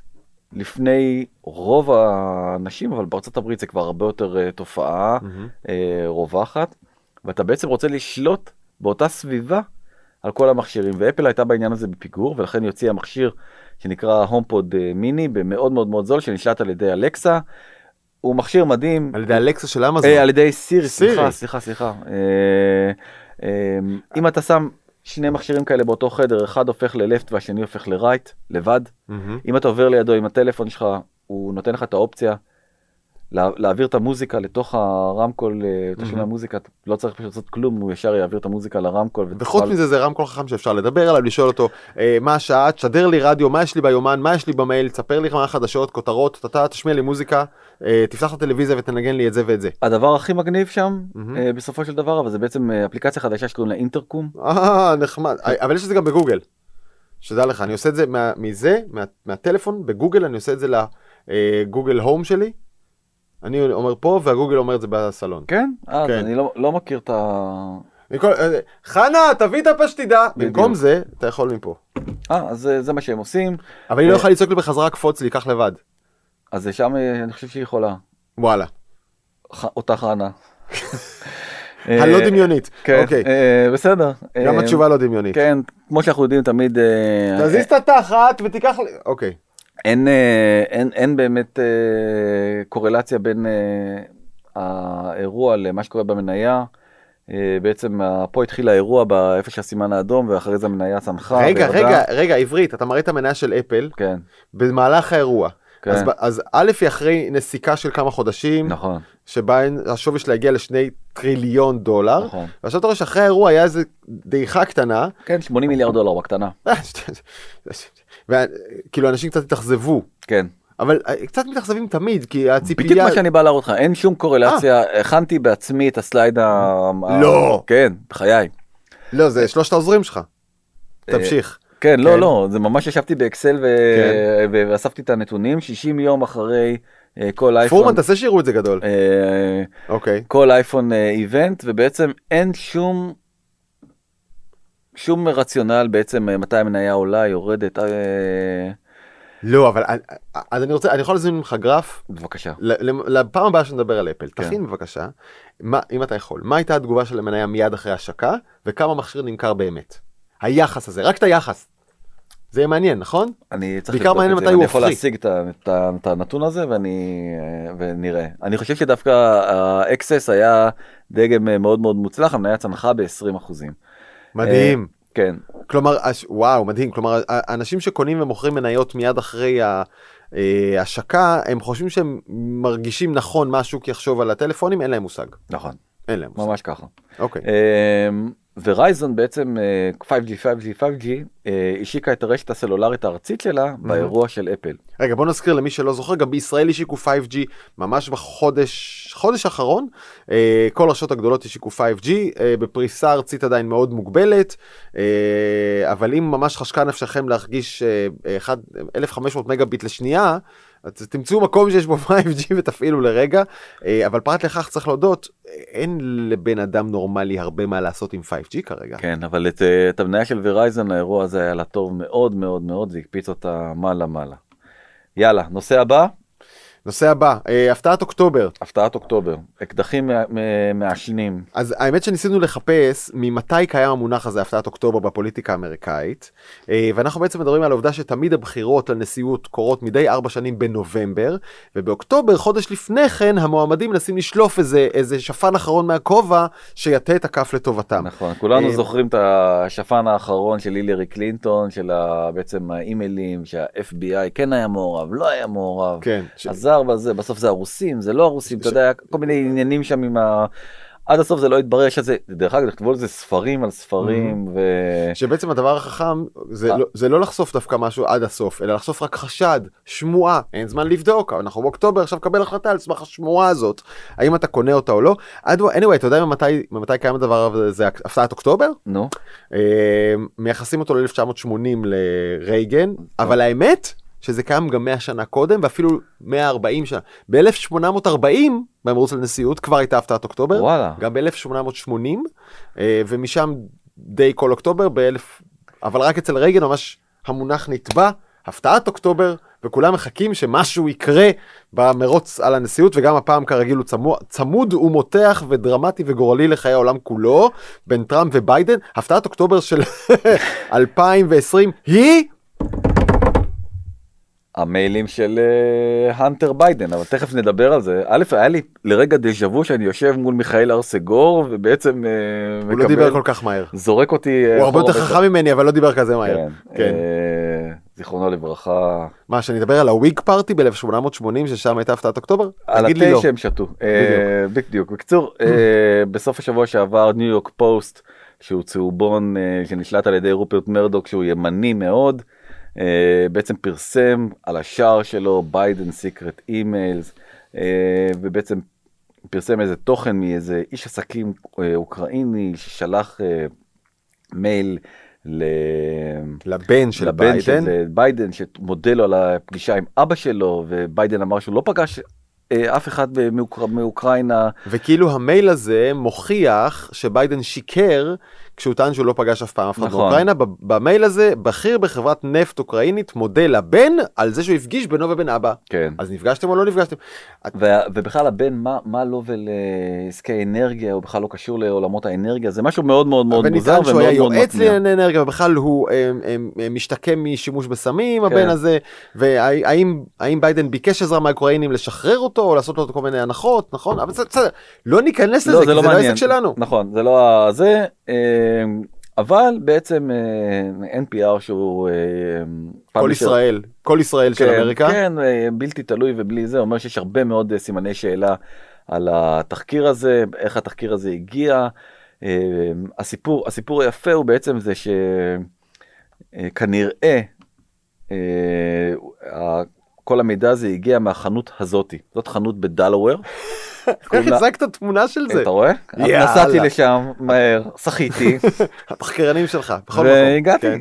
לפני רוב האנשים, אבל בארצות הברית זה כבר הרבה יותר uh, תופעה mm-hmm. רווחת, ואתה בעצם רוצה לשלוט באותה סביבה על כל המכשירים, ואפל הייתה בעניין הזה בפיגור, ולכן היא הוציאה מכשיר שנקרא הומפוד מיני במאוד מאוד מאוד זול, שנשלט על ידי אלקסה. הוא מכשיר מדהים.
על ידי אלקסה של אמזון.
אה, על ידי סירי. סליחה, סליחה, סליחה. אה, אה, אם אתה שם שני מכשירים כאלה באותו חדר, אחד הופך ללפט והשני הופך לרייט, לבד.
מהמם.
אם אתה עובר לידו עם הטלפון שלך, הוא נותן לך את האופציה לה, להעביר את המוזיקה לתוך הרמקול, אה, תשלומי המוזיקה, לא צריך פשוט לעשות כלום, הוא ישר יעביר את המוזיקה לרמקול.
וחוץ מזה זה רמקול חכם שאפשר לדבר עליו, לשאול אותו אה, מה השעה, תשדר לי רדיו, מה יש לי ביומן, מה יש לי במייל, תספר לי מה החדשות, כותרות, אתה תשמיע לי מוזיקה, אה, תפתח את הטלוויזיה ותנגן לי את זה ואת זה.
הדבר הכי מגניב שם, בסופו של דבר, אבל זה בעצם אפליקציה חדשה שקוראים לה אינטרקום.
אה, נחמד, אבל יש את זה גם בגוגל. שתדע לך, אני עושה את זה מזה, מה- מהטלפון, בגוגל אני עושה את זה לגוגל הום שלי. אני אומר פה והגוגל אומר את זה בסלון.
כן? אה, אז
כן.
אני לא לא מכיר את ה...
מכל- אה, חנה, תביא את הפשטידה. במקום זה, אתה יכול מפה.
אה, אז זה- זה מה שהם עושים.
אבל היא לא
אה.
יכולה לצעוק לי בחזרה, קפוץ לי, קח לבד.
אז שם אה, אני חושב שהיא יכולה.
וואלה.
ח- אותה חנה.
הלא דמיונית.
כן,
אוקיי.
בסדר.
גם התשובה לא דמיונית.
כן, כמו שאנחנו יודעים תמיד,
תזיז את התחת ותיקח. אוקיי.
אין, אה, אין, אין באמת אה, קורלציה בין אה, האירוע למה שקורה במניה. אה, בעצם אה, פה התחיל האירוע באיפה שהסימן האדום ואחרי זה המניה צנחה.
רגע,
וירדה.
רגע, רגע, עברית, אתה מראה את המניה של אפל
כן,
במהלך האירוע.
כן.
אז, אז א' היא אחרי נסיקה של כמה חודשים,
נכון,
שבה השווי שלה הגיע לשני טריליון דולר,
נכון.
ועכשיו אתה רואה שאחרי האירוע היה איזה דעיכה קטנה,
כן, 80 מיליארד דולר בקטנה.
וכאילו אנשים קצת התאכזבו,
כן.
אבל אה, קצת מתאכזבים תמיד, כי הציפייה...
בדיוק מה שאני בא להראות לך, אין שום קורלציה, הכנתי בעצמי את הסלייד ה...
אה. לא.
כן, בחיי.
לא, זה שלושת העוזרים שלך. תמשיך.
כן, לא,
כן.
לא, זה ממש ישבתי באקסל ו-
כן.
ואספתי את הנתונים, 60 יום אחרי אה, כל אייפון.
פורמן, תעשה שיראו את זה גדול.
אה,
אוקיי.
כל אייפון אה, איבנט, ובעצם אין שום, שום רציונל בעצם אה, מתי המניה עולה, יורדת, אה,
לא, אבל אה, אז אני רוצה, אני יכול להזמין ממך גרף
בבקשה.
לפעם הבאה שנדבר על אפל,
כן.
תכין בבקשה, מה, אם אתה יכול, מה הייתה התגובה של המניה מיד אחרי השקה, וכמה מכשיר נמכר באמת. היחס הזה, רק את היחס. זה יהיה מעניין, נכון?
אני צריך
בעיקר
לבדוק
מעניין
את זה,
מתי הוא
אני יכול. להשיג את, את, הנתון הזה ואני, אה, ונראה. אני חושב שדווקא ה XS היה דגם מאוד מאוד מוצלח, המניה צנחה ב-20 אחוזים.
מדהים.
כן,
כלומר, וואו, מדהים. כלומר, אנשים שקונים ומוכרים מניות מיד אחרי ה- אה, השקה, הם חושבים שהם מרגישים נכון מה השוק יחשוב על הטלפונים, אין להם מושג.
נכון,
אין להם מושג.
ממש ככה.
אוקיי.
אמ, ורייזון בעצם אה, 5G, 5G, 5G אה, השיקה את הרשת הסלולרית הארצית שלה באירוע של אפל.
רגע, בוא נזכיר למי שלא זוכר, גם בישראל השיקו 5G ממש בחודש, חודש האחרון. אה, כל הרשתות הגדולות השיקו 5G, אה, בפריסה ארצית עדיין מאוד מוגבלת, אה, אבל אם ממש חשקה נפשכם להרגיש אה, אחד- 1,500 מגביט לשנייה, אז תמצאו מקום שיש בו 5G ותפעילו לרגע, אה, אבל פרט לכך צריך להודות, אין לבן אדם נורמלי הרבה מה לעשות עם 5G כרגע.
כן, אבל את, אה, את המניה של ורייזון האירוע הזה היה לה טוב מאוד מאוד מאוד, זה הקפיץ אותה מעלה מעלה. יאללה, נושא הבא,
נושא הבא, אה, הפתעת אוקטובר.
הפתעת אוקטובר, אקדחים מעשנים.
אז האמת שניסינו לחפש ממתי קיים המונח הזה, הפתעת אוקטובר, בפוליטיקה האמריקאית, אה, ואנחנו בעצם מדברים על העובדה שתמיד הבחירות לנשיאות קורות מדי ארבע שנים בנובמבר, ובאוקטובר, חודש לפני כן, המועמדים מנסים לשלוף איזה, איזה שפן אחרון מהכובע, שיטה את הכף לטובתם.
נכון, כולנו
אה...
זוכרים את השפן האחרון של הילרי קלינטון, של ה... בעצם האימיילים, שה-FBI כן היה מעורב, לא היה מעורב.
כן. אז
24 זה בסוף זה הרוסים זה לא הרוסים אתה יודע כל מיני עניינים שם עם ה... עד הסוף זה לא יתברר שזה דרך אגב תכתבו על זה ספרים על ספרים mm-hmm. ו...
שבעצם הדבר החכם
אה.
לא, זה, לא, לחשוף דווקא משהו עד הסוף אלא לחשוף רק חשד שמועה אין זמן לבדוק אנחנו באוקטובר עכשיו קבל החלטה על סמך השמועה הזאת האם אתה קונה אותה או לא. anyway אתה יודע ממתי קיים הדבר הזה הפתעת אוקטובר?
נו.
אה, מייחסים אותו ל-1980 לרייגן אבל האמת שזה קיים גם 100 שנה קודם ואפילו 140 שנה. ב-1840 במרוץ לנשיאות כבר הייתה הפתעת אוקטובר,
וואלה.
גם ב-1880 אה, ומשם די כל אוקטובר באלף, אבל רק אצל רייגן ממש המונח נתבע, הפתעת אוקטובר, וכולם מחכים שמשהו יקרה במרוץ על הנשיאות, וגם הפעם כרגיל הוא צמוד, צמוד ומותח ודרמטי וגורלי לחיי העולם כולו, בין טראמפ וביידן. הפתעת אוקטובר של 2020 היא
המיילים של הנטר ביידן, אבל תכף נדבר על זה. א', היה לי לרגע דז'ה וו שאני יושב מול מיכאל הרסגור, ובעצם אה,
הוא לא דיבר כל כך מהר.
זורק אותי... אה,
הוא הרבה יותר חכם ממני, אבל לא דיבר כזה מהר.
כן,
כן.
אה, זיכרונו לברכה.
מה, שאני אדבר על ה Whig Party ב-1880, ששם הייתה הפתעת אוקטובר?
על התה
לא.
שהם שתו. אה, בדיוק. בקיצור, בסוף השבוע שעבר ניו יורק פוסט, שהוא צהובון שנשלט על ידי רופרט מרדוק, שהוא ימני מאוד, בעצם פרסם על השער שלו Biden secret emails, ובעצם פרסם איזה תוכן מאיזה איש עסקים אה, אוקראיני ששלח אה, מייל ל...
לבן של
לבן
ביידן.
של ביידן שמודה לו על הפגישה עם אבא שלו וביידן אמר שהוא לא פגש אה, אף אחד מאוקר... מאוקראינה
וכאילו המייל הזה מוכיח שביידן שיקר כשהוא טען שהוא לא פגש אף פעם אף אחד
נכון.
מאוקראינה. ב- במייל הזה בכיר בחברת נפט אוקראינית מודה לבן על זה שהוא הפגיש בינו ובין אבא.
כן
אז נפגשתם או לא נפגשתם?
ובכלל הבן מה מה לו ולעסקי אנרגיה הוא בכלל לא קשור לעולמות האנרגיה זה משהו מאוד מאוד מאוד מוזר
ונטען שהוא
ומאוד
היה
מאוד
יועץ
מתניע.
לענייני אנרגיה ובכלל הוא הם, הם משתקם משימוש בסמים
כן.
הבן הזה והאם האם ביידן ביקש עזרה מהאוקראינים לשחרר אותו או לעשות לו כל מיני הנחות נכון אבל בסדר, לא ניכנס לזה
לא,
כי
זה
זה
לא
לא. העסק שלנו.
נכון, זה לא זה, אבל בעצם אה, NPR שהוא... אה,
כל ישראל כל ישראל של
כן,
אמריקה.
כן, אה, בלתי תלוי ובלי זה, אומר שיש הרבה מאוד סימני שאלה על התחקיר הזה, איך התחקיר הזה הגיע. הסיפור, הסיפור היפה הוא בעצם זה שכנראה כל המידע הזה הגיע מהחנות הזאתי, זאת חנות בדלוור.
איך הצגת תמונה של זה?
אתה רואה? נסעתי לשם מהר, שחיתי.
התחקרנים שלך בכל מקום.
והגעתי,
כן.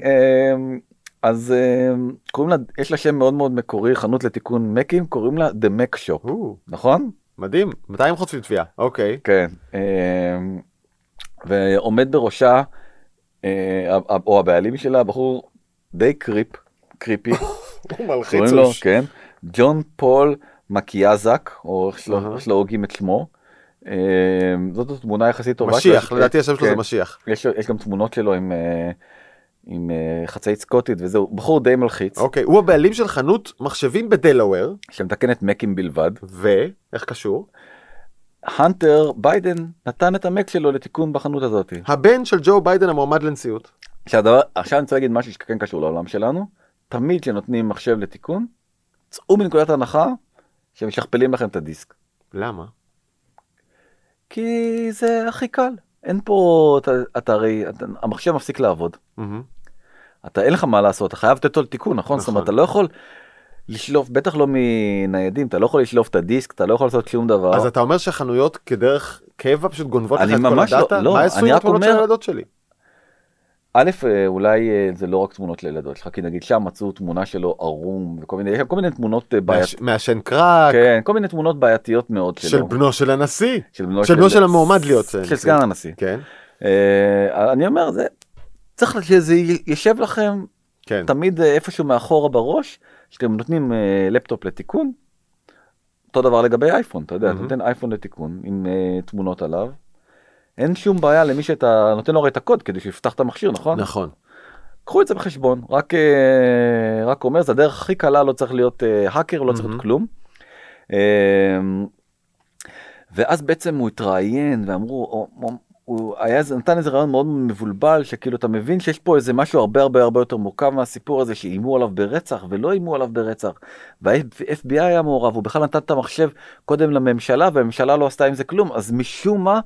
אמ, אז אמ, קוראים לה, יש לה שם מאוד מאוד מקורי, חנות לתיקון מקים, קוראים לה The Mac Shop, נכון?
מדהים מתי הם חוטפים תביעה אוקיי.
כן. אמ, ועומד בראשה, אה, או הבעלים שלה, בחור די creep, creepy,
הוא מלחיץ
קוראים לו. כן, ג'ון פול מק אייזק, או איך שלא-. איך הוגים את שמו. אמ, זאת תמונה יחסית טובה.
משיח. לדעתי השם שלו זה
כן.
משיח.
יש, יש גם תמונות שלו עם, אה, עם אה, חצאית סקוטית וזהו, בחור די מלחיץ,
אוקיי הוא הבעלים של חנות מחשבים בדלאוור
שמתקנת מקים בלבד.
ואיך קשור
הנטר ביידן נתן את המק שלו לתיקון בחנות הזאת.
הבן של ג'ו ביידן המועמד לנשיאות.
עכשיו אני רוצה להגיד משהו שכן קשור לעולם שלנו, תמיד כשנותנים מחשב לתיקון, צאו מנקודת הנחה שמשכפלים לכם את הדיסק.
למה?
כי זה הכי קל. אין פה, אתה, אתה הרי, אתה, המחשב מפסיק לעבוד.
מהמם.
אתה אין לך מה לעשות, אתה חייב לתת אותו לתיקון, נכון? זאת
נכון.
אומרת, אתה לא יכול לשלוף, בטח לא מניידים, אתה לא יכול לשלוף את הדיסק, אתה לא יכול לעשות שום דבר.
אז אתה אומר שהחנויות כדרך קבע פשוט גונבות לך את כל
ממש לא-
הדאטה?
לא,
מה
אני
עשו
רק
התמונות של
אומר-
הילדות שלי?
א', אה, אולי אה, זה לא רק תמונות לילדות שלך, כי נגיד שם מצאו תמונה שלו ערום, וכל מיני, יש שם כל מיני תמונות אה, בעייתיות,
מעשן קרק,
כן, כל מיני תמונות בעייתיות מאוד שלו.
של בנו של הנשיא,
של בנו
של בנו של המועמד להיות
של. סגן הנשיא.
כן,
אה, אני אומר, זה, צריך שזה יישב לכם
כן.
תמיד איפשהו מאחורה בראש, שאתם נותנים אה, לפטופ לתיקון, אותו דבר לגבי אייפון, אתה יודע, אתה
מהמם.
נותן אייפון לתיקון עם אה, תמונות עליו, אין שום בעיה למי שאתה נותן לו הרי את הקוד כדי שיפתח את המכשיר, נכון?
נכון.
קחו את זה בחשבון, רק, אה, רק אומר, זה הדרך הכי קלה, לא צריך להיות אה, האקר, לא צריך להיות. כלום. אה, ואז בעצם הוא התראיין ואמרו, הוא היה, נתן איזה רעיון מאוד מבולבל, שכאילו אתה מבין שיש פה איזה משהו הרבה הרבה הרבה יותר מורכב מהסיפור הזה, שאיימו עליו ברצח ולא איימו עליו ברצח. וה-FBI היה מעורב, הוא בכלל נתן את המחשב קודם לממשלה, והממשלה לא עשתה עם זה כלום, אז משום מה,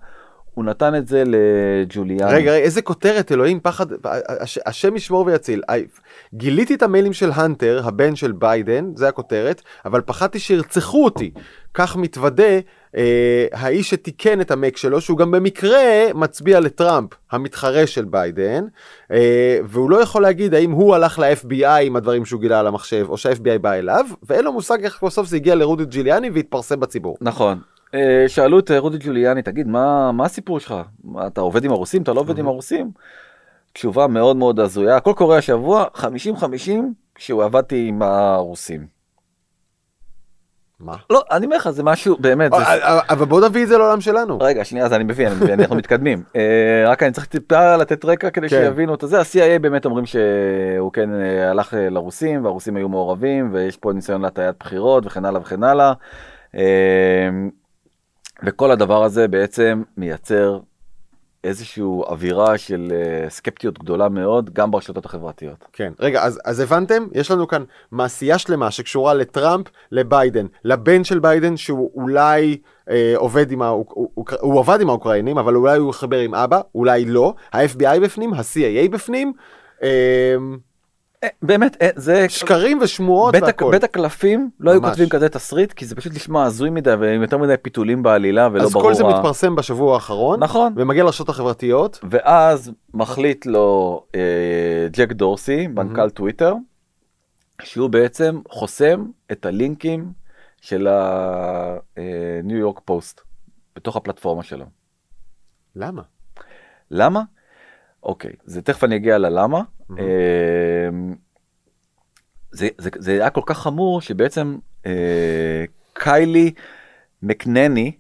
הוא נתן את זה לג'וליאני.
רגע, רגע, איזה כותרת, אלוהים, פחד, הש, השם ישמור ויציל. I- גיליתי את המיילים של הנטר, הבן של ביידן, זה הכותרת, אבל פחדתי שירצחו אותי. כך מתוודה אה, האיש שתיקן את המק שלו, שהוא גם במקרה מצביע לטראמפ, המתחרה של ביידן, אה, והוא לא יכול להגיד האם הוא הלך ל-FBI עם הדברים שהוא גילה על המחשב, או שה-FBI בא אליו, ואין לו מושג איך בסוף זה הגיע לרודי ג'יליאני והתפרסם בציבור.
נכון. אה, שאלו את אה, רודי ג'וליאני, תגיד, מה, מה הסיפור שלך? אתה עובד עם הרוסים? אתה לא עובד עם הרוסים? תשובה מאוד מאוד הזויה, הכל קורה השבוע, 50-50, שהוא עבדתי עם הרוסים.
מה?
לא, אני אומר לך, זה משהו, באמת, זה...
אבל אבל בוא נביא את זה לעולם שלנו.
רגע, שנייה, אז אני מבין, אני מבין, אנחנו מתקדמים. אה, רק אני צריך טיפה לתת רקע כדי
כן.
שיבינו את זה. ה-CIA באמת אומרים שהוא כן אה, הלך אה, לרוסים, והרוסים היו מעורבים, ויש פה ניסיון להטיית בחירות וכן הלאה וכן הלאה. וכל הדבר הזה בעצם מייצר איזושהי אווירה של אה, סקפטיות גדולה מאוד, גם ברשתות החברתיות.
כן. רגע, אז, אז הבנתם? יש לנו כאן מעשייה שלמה שקשורה לטראמפ, לביידן, לבן של ביידן שהוא אולי אה, עובד עם, האוק, הוא, הוא, הוא עבד עם האוקראינים, אבל אולי הוא חבר עם אבא, אולי לא. ה-FBI בפנים, ה-CIA בפנים. אה,
באמת, אה, זה...
שקרים ושמועות
בית,
והכל.
בית הקלפים לא היו
ממש.
כותבים כזה תסריט כי זה פשוט נשמע הזוי מדי ועם יותר מדי פיתולים בעלילה ולא
אז
ברור.
כל זה
ה-
מתפרסם בשבוע האחרון,
נכון.
ומגיע לרשתות החברתיות.
ואז מחליט לו אה, ג'ק דורסי, מנכ"ל טוויטר, שהוא בעצם חוסם את הלינקים של הניו יורק פוסט בתוך הפלטפורמה שלו.
למה?
למה? אוקיי, זה תכף אני אגיע ללמה. אה, זה, זה, זה היה כל כך חמור שבעצם אה, קיילי מקנני,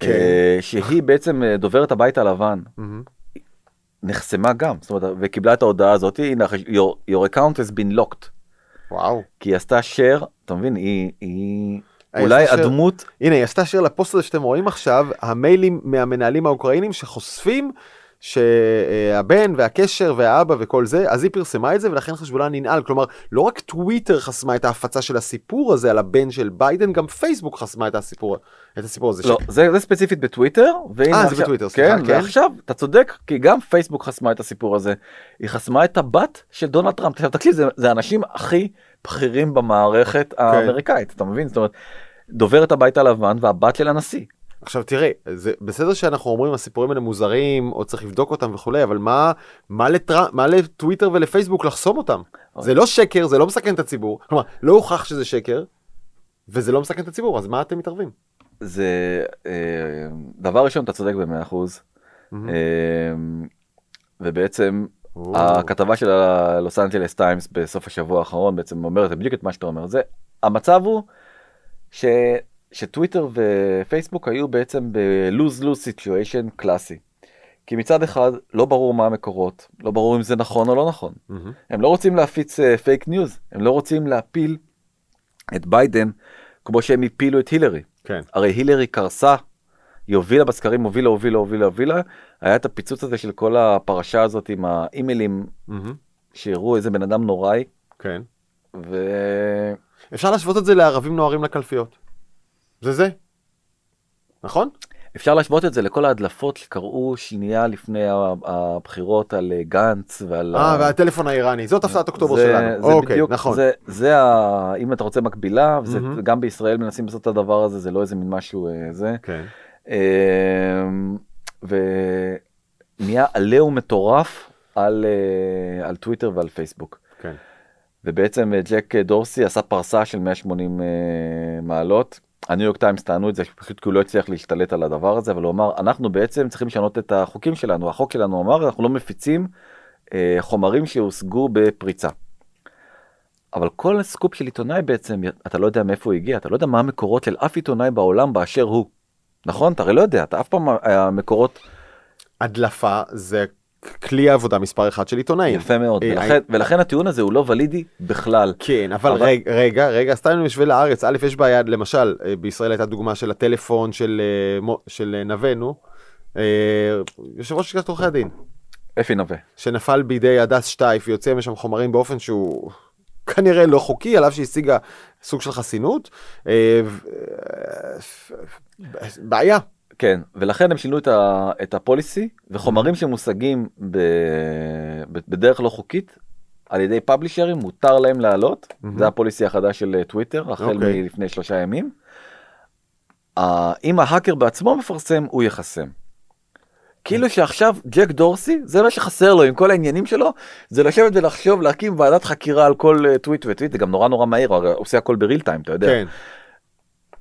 כן.
אה, שהיא בעצם אה, דוברת הבית הלבן,
מהמם.
נחסמה גם, זאת אומרת, וקיבלה את ההודעה הזאת, הנה, your, your account has been locked,
וואו.
כי היא עשתה share, אתה מבין, היא, היא אולי
share.
הדמות,
הנה, היא עשתה שיר לפוסט הזה שאתם רואים עכשיו, המיילים מהמנהלים האוקראינים שחושפים שהבן והקשר והאבא וכל זה, אז היא פרסמה את זה ולכן חשבונה ננעל. כלומר, לא רק טוויטר חסמה את ההפצה של הסיפור הזה על הבן של ביידן, גם פייסבוק חסמה את הסיפור, את הסיפור הזה.
לא, זה, זה ספציפית בטוויטר,
אה, זה בטוויטר, סליחה,
כן,
כן.
ועכשיו, אתה צודק, כי גם פייסבוק חסמה את הסיפור הזה, היא חסמה את הבת של דונלד טראמפ, עכשיו תקשיב, זה, זה האנשים הכי בכירים במערכת
כן.
האמריקאית, אתה מבין? זאת אומרת, דוברת הבית הלבן והבת של הנשיא.
עכשיו תראה, זה בסדר שאנחנו אומרים הסיפורים האלה מוזרים, או צריך לבדוק אותם וכולי, אבל מה, מה, לטר... מה לטוויטר ולפייסבוק לחסום אותם? זה לא שקר, זה לא מסכן את הציבור. כלומר, לא הוכח שזה שקר, וזה לא מסכן את הציבור, אז מה אתם מתערבים?
זה, אה, דבר ראשון, אתה צודק במאה אחוז, אה, ובעצם
או.
הכתבה של הלוס אנג'לס טיימס בסוף השבוע האחרון בעצם אומרת בדיוק את מה שאתה אומר. זה, המצב הוא ש, שטוויטר ופייסבוק היו בעצם ב-lose-lose situation קלאסי. כי מצד אחד לא ברור מה המקורות, לא ברור אם זה נכון או לא נכון.
מהמם.
הם לא רוצים להפיץ פייק ניוז, הם לא רוצים להפיל את ביידן כמו שהם הפילו את הילרי.
כן.
הרי הילרי קרסה, היא הובילה בסקרים, הובילה, הובילה, הובילה, הובילה, היה את הפיצוץ הזה של כל הפרשה הזאת עם האימיילים
מהמם.
שהראו איזה בן אדם נוראי,
כן.
ואפשר
אפשר להשוות את זה לערבים נוהרים לקלפיות. זה זה. נכון?
להשוות את זה לכל ההדלפות שקראו שנייה לפני הבחירות על אה, גנץ ועל...
אה, והטלפון האיראני, זאת הפתעת אוקטובר
זה-
שלנו.
זה
אוקיי,
בדיוק,
נכון.
זה, זה ה... אם אתה רוצה מקבילה, וזה,
מהמם.
גם בישראל מנסים לעשות את הדבר הזה, זה לא איזה מין משהו אה, זה.
כן.
אמ, ונהיה עליהום מטורף על, אה, על טוויטר ועל פייסבוק.
כן.
ובעצם ג'ק דורסי עשה פרסה של 180 אה, מעלות. הניו יורק טיימס טענו את זה פשוט כי הוא לא הצליח להשתלט על הדבר הזה, אבל הוא אמר, אנחנו בעצם צריכים לשנות את החוקים שלנו. החוק שלנו אמר, אנחנו לא מפיצים אה, חומרים שהושגו בפריצה. אבל כל הסקופ של עיתונאי בעצם, אתה לא יודע מאיפה הוא הגיע, אתה לא יודע מה המקורות של אף עיתונאי בעולם באשר הוא. נכון? אתה הרי לא יודע, אתה אף פעם המקורות
הדלפה זה כלי העבודה מספר אחד של עיתונאים.
יפה מאוד,
אה,
ולכן, ולכן הטיעון הזה הוא לא ולידי בכלל.
כן, אבל
אבל-
רגע, רגע, רגע, סתם אני משווה לארץ, א', יש בעיה, למשל, אה, בישראל הייתה דוגמה של הטלפון של, אה, של אה, נווה, נו, אה, יושב ראש לשכת עורכי הדין,
אפי נווה.
שנפל בידי הדס שטייף ויוצא משם חומרים באופן שהוא כנראה לא חוקי, על אף שהשיגה סוג של חסינות. אה, אה, בעיה.
כן, ולכן הם שינו את, ה, את הפוליסי, וחומרים שמושגים ב, ב, בדרך לא חוקית, על ידי פאבלישרים, מותר להם לעלות, זה הפוליסי החדש של אה, טוויטר, החל
אוקיי.
מלפני שלושה ימים. אה, אם ההאקר בעצמו מפרסם, הוא יחסם. כאילו שעכשיו ג'ק דורסי זה מה שחסר לו עם כל העניינים שלו זה לשבת ולחשוב להקים ועדת חקירה על כל אה, טוויט וטוויט זה גם נורא נורא מהיר הוא עושה הכל בריל טיים אתה יודע
כן.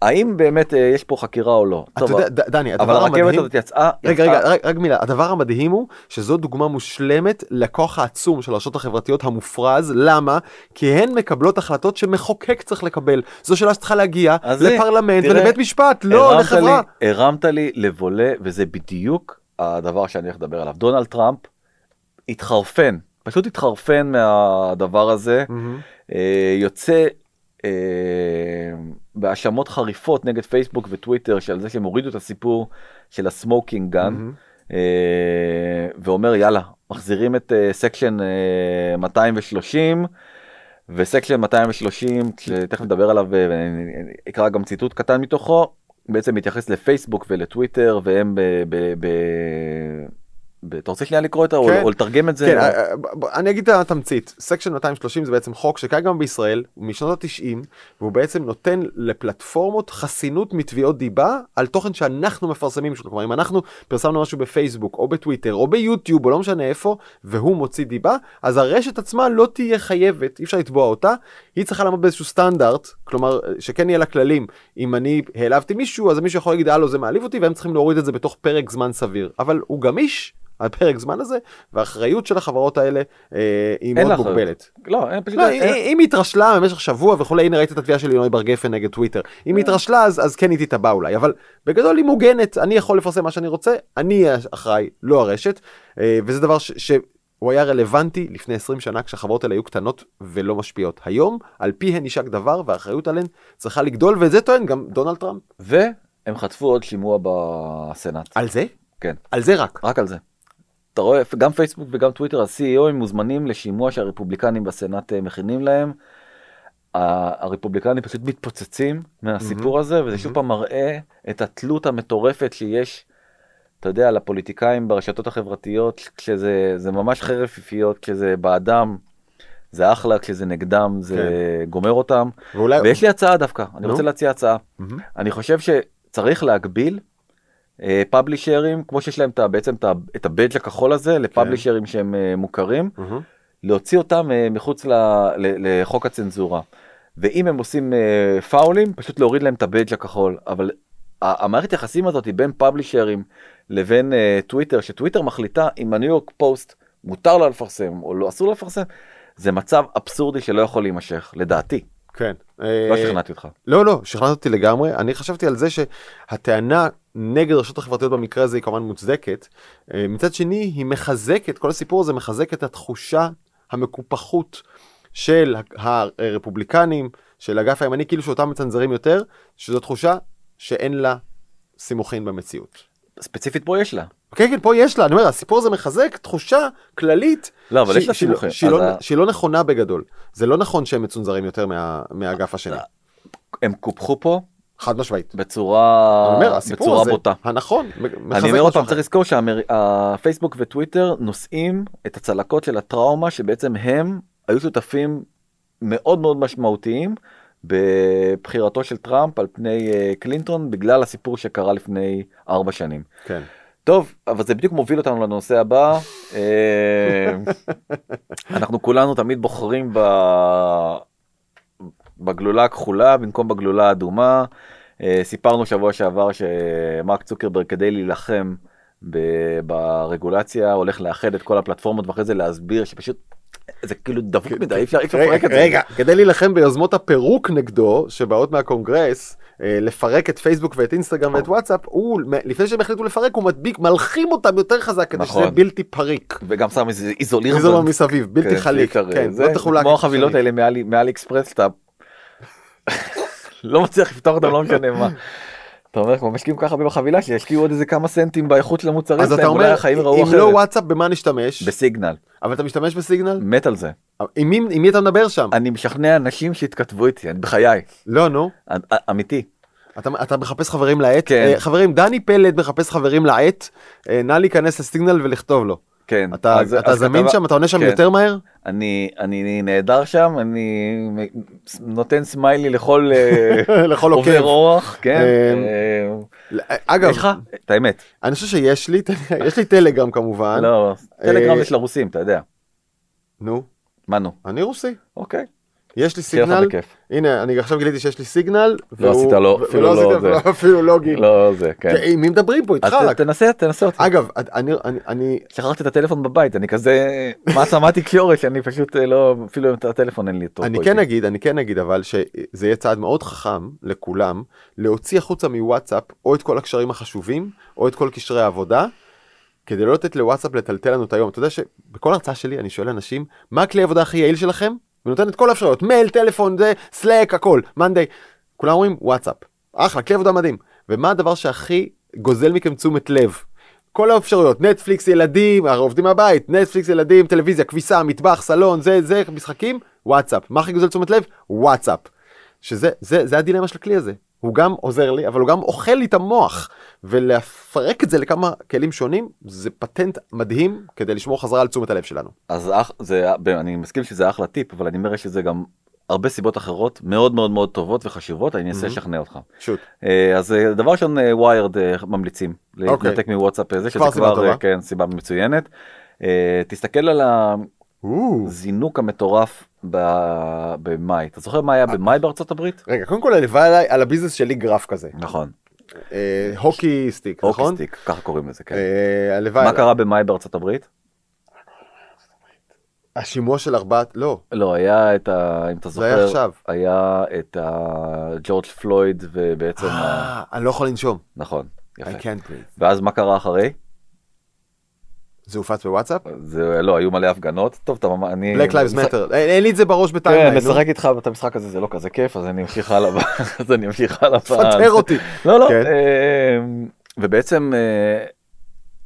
האם באמת אה, יש פה חקירה או לא.
אתה יודע, דני,
אבל
הדבר
הרכבת
המדהים...
הזאת יצאה
רגע, רגע, רק, מילה, הדבר המדהים הוא שזו דוגמה מושלמת לכוח העצום של הרשתות החברתיות המופרז, למה? כי הן מקבלות החלטות שמחוקק צריך לקבל. זו שאלה שצריכה להגיע לפרלמנט ולבית משפט, לא לחברה.
הרמת לי לבולה וזה בדיוק הדבר שאני הולך לדבר עליו. דונלד טראמפ התחרפן, פשוט התחרפן מהדבר הזה. אה, יוצא בהאשמות חריפות נגד פייסבוק וטוויטר שעל זה שהם הורידו את הסיפור של ה smoking
gun.
אה, ואומר יאללה, מחזירים את אה, section אה, 230. ו section 230 שתכף נדבר עליו אה, ואני אקרא גם ציטוט קטן מתוכו בעצם מתייחס לפייסבוק ולטוויטר והם. ב, ב, ב אתה רוצה שנייה לקרוא את או,
כן.
או לתרגם את זה?
כן,
או-
אה, אה, אני אגיד את התמצית. section 230 זה בעצם חוק שקיים גם בישראל, הוא משנות ה-90, והוא בעצם נותן לפלטפורמות חסינות מתביעות דיבה על תוכן שאנחנו מפרסמים שלו. כלומר, אם אנחנו פרסמנו משהו בפייסבוק, או בטוויטר, או ביוטיוב, או לא משנה איפה, והוא מוציא דיבה, אז הרשת עצמה לא תהיה חייבת, אי אפשר לתבוע אותה, היא צריכה לעמוד באיזשהו סטנדרט, כלומר, שכן יהיה לה כללים. אם אני העלבתי מישהו, אז מישהו יכול להגיד, הלו, זה מעליב אותי, והם צריכים להוריד את זה בתוך פרק זמן סביר. אבל הוא גמיש. על פרק זמן הזה והאחריות של החברות האלה אה, היא מאוד
אחריות.
מוגבלת.
לא, אין פשוט...
לא,
אין-
אם היא התרשלה במשך שבוע וכולי הנה ראית את התביעה של ינוי בר גפן נגד טוויטר אם היא התרשלה אז, אז כן היא תתבע אולי אבל בגדול היא מוגנת אני יכול לפרסם מה שאני רוצה אני אחראי לא הרשת אה, וזה דבר ש... שהוא היה רלוונטי לפני 20 שנה כשהחברות האלה היו קטנות ולא משפיעות היום על פיהן יישק דבר והאחריות עליהן צריכה לגדול ואת זה טוען גם דונלד טראמפ
והם חטפו עוד שימוע בסנאט.
על זה
כן,
על זה רק
רק על זה. אתה רואה, גם פייסבוק וגם טוויטר, ה-CEO הם מוזמנים לשימוע שהרפובליקנים בסנאט אה, מכינים להם. הרפובליקנים פשוט מתפוצצים מהסיפור הזה, וזה שוב פעם מראה את התלות המטורפת שיש, אתה יודע, לפוליטיקאים ברשתות החברתיות, כשזה זה ממש חרפיפיות, כשזה בעדם, זה אחלה, כשזה נגדם, זה גומר אותם.
ואולי
ויש לי הצעה דווקא, אני
נו.
רוצה להציע הצעה.
מהמם.
אני חושב שצריך להגביל פאבלישרים, כמו שיש להם את ה- בעצם את ה- את הבדג' הכחול הזה, לפאבלישרים שהם אה, מוכרים,
מהמם.
להוציא אותם אה, מחוץ ל- ל- לחוק הצנזורה. ואם הם עושים אה, פאולים, פשוט להוריד להם את הבדג' הכחול. אבל המערכת יחסים הזאת היא בין פאבלישרים לבין אה, טוויטר, שטוויטר מחליטה אם הניו יורק פוסט מותר לה לפרסם או לא אסור לה לפרסם, זה מצב אבסורדי שלא יכול להימשך, לדעתי.
כן
לא שכנעתי אותך.
לא, לא, שכנעת אותי לגמרי. אני חשבתי על זה שהטענה נגד הרשתות החברתיות במקרה הזה היא כמובן מוצדקת. אה, מצד שני, היא מחזקת, כל הסיפור הזה מחזק את התחושה המקופחות של הרפובליקנים, של האגף הימני, כאילו שאותם מצנזרים יותר, שזו תחושה שאין לה סימוכין במציאות.
ספציפית פה יש לה.
כן, כן, פה יש לה, אני אומר, הסיפור הזה מחזק תחושה כללית.
לא, אבל
שהיא-
יש לה
לא-
סימוכין.
שהיא
אז
לא-
ה-
שהיא לא נכונה בגדול. זה לא נכון שהם מצונזרים יותר מה- מהאגף השני.
הם קופחו פה
חד משמעית.
בצורה,
אומר,
בצורה
הזה,
בוטה.
הנכון,
אני אומר עוד פעם. צריך לזכור שהפייסבוק וטוויטר נושאים את הצלקות של הטראומה שבעצם הם היו שותפים מאוד מאוד משמעותיים בבחירתו של טראמפ על פני אה, קלינטון בגלל הסיפור שקרה לפני ארבע שנים.
כן.
טוב, אבל זה בדיוק מוביל אותנו לנושא הבא. אה, אנחנו כולנו תמיד בוחרים ב... בגלולה הכחולה במקום בגלולה האדומה. אה, סיפרנו שבוע שעבר שמרק צוקרברג כדי להילחם ב- ברגולציה הולך לאחד את כל הפלטפורמות ואחרי זה להסביר שפשוט זה כאילו דבוק מדי אי אפשר לפרק את זה.
רגע, כדי להילחם ביוזמות הפירוק נגדו שבאות מהקונגרס, אה, לפרק את פייסבוק ואת אינסטגרם ואת וואטסאפ, הוא, לפני שהם החליטו לפרק, הוא מדביק, מלחים אותם יותר חזק כדי שזה
נכון.
בלתי פריק.
וגם שם איזה איזוליר.
איזומר מסביב, בלתי
כן,
חליק,
אי אפשר,
כן,
זה
לא תחולק.
כמו החבילות. האלה מאלי אקספרס שאתה לא מצליח לפתוח אותם לא משנה מה. אתה אומר כמו משקיעים ככה בחבילה שישקיעו עוד איזה כמה סנטים באיכות של המוצרים
אז אתה אומר, אם
אחרת.
לא וואטסאפ, במה נשתמש?
בסיגנל
אבל אתה משתמש בסיגנל?
מת על זה
עם מי- עם מי אתה מדבר שם?
אני משכנע אנשים שהתכתבו איתי אני בחיי
לא, נו.
א- א- אמיתי
אתה, אתה מחפש חברים לעט?
כן.
אה, חברים, דני פלד מחפש חברים לעט, אה, נא להיכנס לסיגנל ולכתוב לו.
כן.
אתה,
אז-
אתה
אז
זמין
כתבה-
שם? אתה עונה שם
כן.
יותר מהר?
אני, אני נהדר שם, אני נותן סמיילי לכל אה,
לכל.
עובר אורח, כן.
אמ,
אה,
אגב,
לך? את האמת.
אני חושב שיש לי, יש לי טלגרם כמובן.
לא, טלגרם
אה,
יש לרוסים, אתה יודע.
נו,
מה נו?
אני רוסי.
אוקיי.
יש לי סיגנל. הנה, אני עכשיו גיליתי שיש לי סיגנל.
לא עשית לו,
ו-
אפילו לא זה.
אפילו- אפילו לוגין.
לא זה, כן.
עם מי מדברים פה? איתך
תנסה, תנסה אותי.
אגב, אני, אני,
שכחתי את הטלפון בבית, אני כזה מעצמת תקשורת שאני פשוט אה, לא, אפילו את הטלפון אין לי אותו.
אני כן. אגיד, אני כן אגיד אבל שזה יהיה צעד מאוד חכם לכולם להוציא החוצה מוואטסאפ או את כל הקשרים החשובים או את כל קשרי העבודה. כדי לא לתת לוואטסאפ לטלטל לנו את היום. אתה יודע שבכל הרצאה שלי אני שואל אנשים מה הכלי העבודה הכי יעיל שלכם ונותן את כל האפשרויות. מייל טלפון זה Slack הכל. Monday. כולם אומרים וואטסאפ. אחלה כלי עבודה מדהים. ומה הדבר שהכי גוזל מכם תשומת לב. כל האפשרויות. נטפליקס ילדים עובדים מהבית. נטפליקס ילדים טלוויזיה כביסה מטבח סלון זה זה משחקים וואטסאפ. מה הכי גוזל תשומת לב? וואטסאפ. שזה זה זה הדילמה של הכלי הזה הוא גם עוזר לי אבל הוא גם אוכל לי את המוח ולפרק את זה לכמה כלים שונים זה פטנט מדהים כדי לשמור חזרה על תשומת הלב שלנו.
אז אח, זה, אני מסכים שזה אחלה טיפ, אבל אני אומר שזה גם הרבה סיבות אחרות מאוד מאוד מאוד טובות וחשובות, אני אנסה לשכנע אותך.
shoot.
אה, אז אה, דבר ראשון Wired ממליצים
אוקיי.
להתנתק מוואטסאפ זה שזה
כבר סיבה.
אה, כן סיבה מצוינת. אה, תסתכל על. הזינוק המטורף ב- במאי אתה זוכר מה היה במאי בארצות הברית?
רגע קודם כל הלוואי עליי על הביזנס שלי גרף כזה
נכון,
אה, hockey stick נכון?
hockey stick ככה קוראים לזה כן.
אה, הלוואי
מה
עליי.
קרה במאי בארצות הברית?
השימוע של ארבעת לא
לא היה את ה... אם אתה
זה היה
זוכר,
עכשיו.
היה את הג'ורג' פלויד ובעצם ה-
אה, אני לא יכול לנשום.
נכון
I
יפה.
can't breathe.
ואז מה קרה אחרי?
זה הופץ בוואטסאפ?
זה לא היו מלא הפגנות טוב אתה ממש אני
Black Lives Matter. אין לי את זה בראש
כן,
ב timeline. נו.
לשחק איתך את המשחק הזה זה לא כזה כיף אז אני אמשיך הלאה אז אני אמשיך הלאה.
פטר אותי.
לא לא
כן.
אה, ובעצם אה,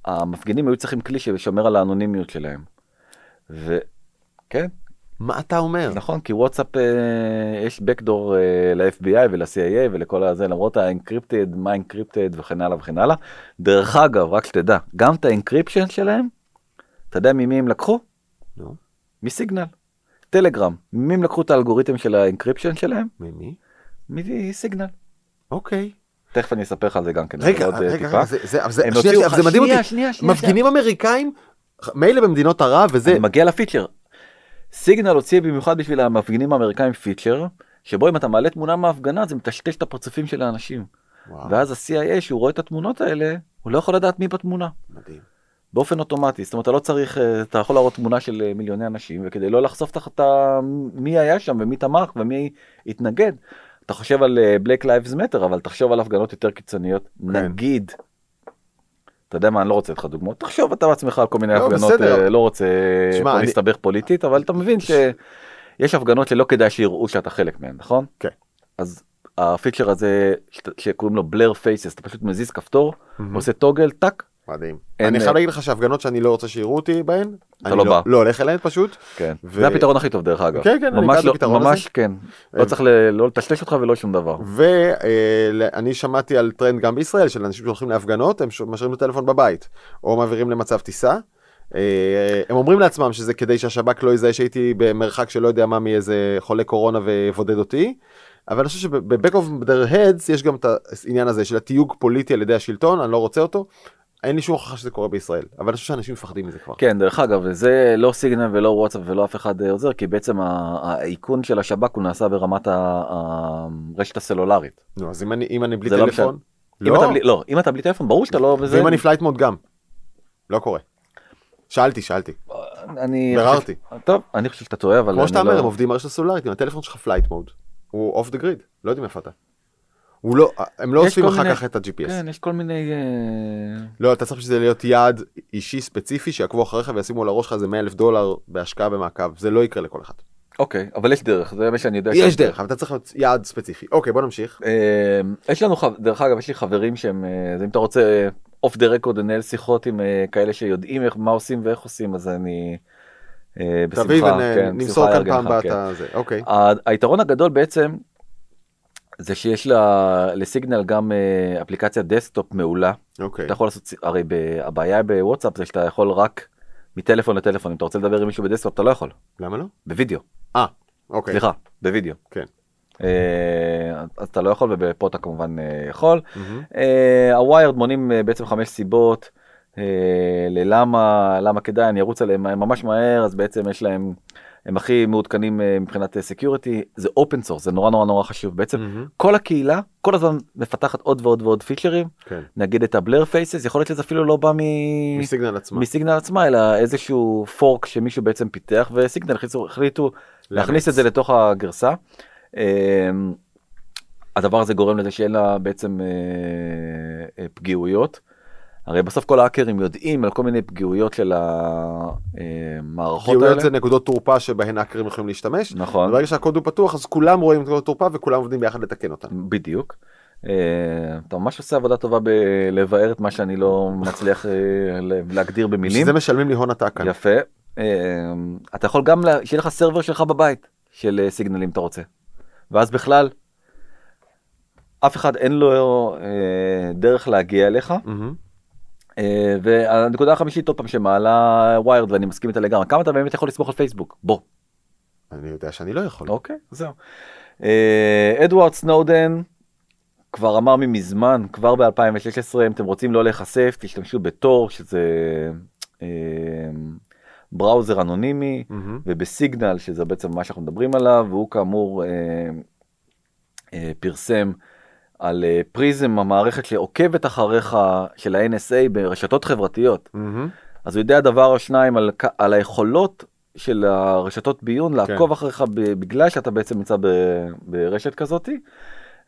המפגינים היו צריכים כלי ששומר על האנונימיות שלהם. וכן
מה אתה אומר?
נכון כי וואטסאפ אה, יש backdoor אה, ל-FBI ול-CIA ולכל הזה למרות ה encrypted מה encrypted וכן הלאה וכן הלאה. דרך אגב רק שתדע גם את ה encryption שלהם אתה יודע ממי הם לקחו?
נו,
מסיגנל. טלגרם ממי הם לקחו את האלגוריתם של ה encryption שלהם?
ממי?
מסיגנל.
אוקיי.
תכף אני אספר לך על זה גם כן.
רגע,
עוד, אה,
רגע,
טיפה.
רגע, זה- זה זה- שנייה, שנייה, זה מדהים אותי.
שנייה, שנייה,
מפגינים אמריקאים, מילא במדינות ערב וזה,
אני מגיע לפיצ'ר. סיגנל הוציא במיוחד בשביל המפגינים האמריקאים פיצ'ר שבו אם אתה מעלה תמונה מההפגנה זה מטשטש את הפרצופים של האנשים.
וואו,
ואז ה-CIA שהוא רואה את התמונות האלה הוא לא יכול לדעת מי בתמונה
מדהים.
באופן אוטומטי זאת אומרת אתה לא צריך אה, אתה יכול להראות תמונה של אה, מיליוני אנשים וכדי לא לחשוף תחת מי היה שם ומי תמך ומי התנגד. אתה חושב על אה, Black Lives Matter אבל תחשוב על הפגנות יותר קיצוניות
כן.
נגיד. אתה יודע מה אני לא רוצה לתת לך דוגמאות תחשוב אתה בעצמך על כל מיני
לא,
הפגנות
בסדר.
אה, לא רוצה
שמע,
פה
אני-
להסתבך פוליטית אבל אתה מבין שיש הפגנות שלא כדאי שיראו שאתה חלק מהן נכון?
כן.
אז הפיצ'ר הזה שקוראים לו blur faces אתה פשוט מזיז כפתור עושה toggle טאק
מדהים. אני
אה,
חייב להגיד לך שהפגנות שאני לא רוצה שיראו אותי בהן, אני
לא בא.
לא הולך אליהן פשוט.
כן,
ו-
זה הפתרון הכי טוב דרך אגב.
כן, כן, אני
ממש
בעד
לא,
הפתרון
ממש
הזה.
כן.
אה,
לא צריך ל- לא לטשטש אותך ולא שום דבר.
ואני שמעתי על טרנד גם בישראל של אנשים שהולכים להפגנות, הם משאירים את הטלפון בבית, או מעבירים למצב טיסה. אה, הם אומרים לעצמם שזה כדי שהשב"כ לא יזהה שהייתי במרחק שלא יודע מה מאיזה חולה קורונה ויבודד אותי. אבל אני חושב שב-back of their heads יש גם את העניין הזה של התיוג פוליטי על ידי השלטון, אני לא רוצה אותו. אין לי שום הוכחה שזה קורה בישראל, אבל אני חושב שאנשים מפחדים מזה כבר.
כן, דרך אגב, זה לא סיגנל ולא וואטסאפ ולא אף אחד אה, עוזר, כי בעצם האיכון של השב"כ הוא נעשה ברמת הרשת הסלולרית.
נו, אז אם אני, אם אני בלי
לא
טלפון,
אם אתה בלי- לא, אם אתה בלי טלפון, ברור שאתה לא... וזה-
ואם אני flight mode גם. לא קורה. שאלתי, שאלתי.
אני...
ביררתי.
חושב- טוב, אני חושב שאתה טועה, אבל...
כמו שאתה
אני
אומר,
לא-
הם עובדים ברשת הסלולרית, אם הטלפון שלך flight mode, הוא off the grid, לא יודעים איפה אתה. הוא לא, הם לא אוספים אחר
מיני-
כך את ה-GPS.
כן, יש כל מיני... אה,
לא, אתה צריך שזה להיות יעד אישי ספציפי, שיעקבו אחריך וישימו על הראש שלך איזה 100 אלף דולר בהשקעה במעקב, זה לא יקרה לכל אחד.
אוקיי, אבל יש דרך, זה מה שאני יודע.
יש דרך, אבל אתה צריך להיות יעד ספציפי. אוקיי, בוא נמשיך.
אה, יש לנו, דרך אגב, יש לי חברים שהם, אה, אם אתה רוצה off the record לנהל שיחות עם כאלה שיודעים מה עושים ואיך עושים, אז אני בשמחה,
תביא
כן,
ונמסור
בשמחה
כאן פעם הבאה
כן.
הזה. אוקיי.
היתרון הגדול בעצם, זה שיש לה, לסיגנל גם אה, אפליקציה desktop מעולה.
אוקיי.
אתה יכול לעשות, הרי ב, הבעיה בוואטסאפ זה שאתה יכול רק מטלפון לטלפון, אם אתה רוצה לדבר עם מישהו ב desktop אתה לא יכול,
למה לא?
בווידאו,
אה, אוקיי.
סליחה, בווידאו.
כן.
אה, אז אתה לא יכול ופה אתה כמובן אה, יכול. ה Wired מונים בעצם חמש סיבות ללמה למה כדאי אני ארוץ עליהם ממש מהר אז בעצם יש להם הם הכי מעודכנים אה, מבחינת security זה open source זה נורא נורא נורא חשוב בעצם
מהמם.
כל הקהילה כל הזמן מפתחת עוד ועוד ועוד פיצ'רים
כן.
נגיד את ה blur faces יכול להיות שזה אפילו לא בא מ...
מסיגנל עצמה.
מסיגנל עצמה אלא איזשהו fork שמישהו בעצם פיתח וסיגנל החליטו, החליטו להכניס את זה לתוך הגרסה. אמ, הדבר הזה גורם לזה שאין לה בעצם אה, אה, פגיעויות. הרי בסוף כל האקרים יודעים על כל מיני פגיעויות של המערכות
פגיעויות
האלה.
זה נקודות תורפה שבהן האקרים יכולים להשתמש.
נכון.
ברגע שהקוד הוא פתוח אז כולם רואים את נקודות תורפה וכולם עובדים ביחד לתקן אותן.
בדיוק. אה, אתה ממש עושה עבודה טובה בלבאר את מה שאני לא מצליח אה, להגדיר במילים.
בשביל זה משלמים לי הון עתק.
יפה. אה, אתה יכול גם שיהיה לך סרבר שלך בבית של סיגנלים אתה רוצה. ואז בכלל אף אחד אין לו אה, דרך להגיע אליך. אה, והנקודה החמישית עוד פעם שמעלה וויירד ואני מסכים איתה לגמרי כמה אתה באמת יכול לסמוך על פייסבוק בוא.
אני יודע שאני לא יכול.
אוקיי זהו. אה, אדוארד סנודן כבר אמר ממזמן כבר ב2016 אם אתם רוצים לא להיחשף תשתמשו בתור שזה אה, בראוזר אנונימי
מהמם.
ובסיגנל שזה בעצם מה שאנחנו מדברים עליו והוא כאמור אה, אה, פרסם על אה, פריזם המערכת שעוקבת אחריך של ה-NSA ברשתות חברתיות.
מהמם.
אז הוא יודע דבר או שניים על, על היכולות של הרשתות ביון לעקוב אחריך בגלל שאתה בעצם נמצא ב- ברשת כזאתי.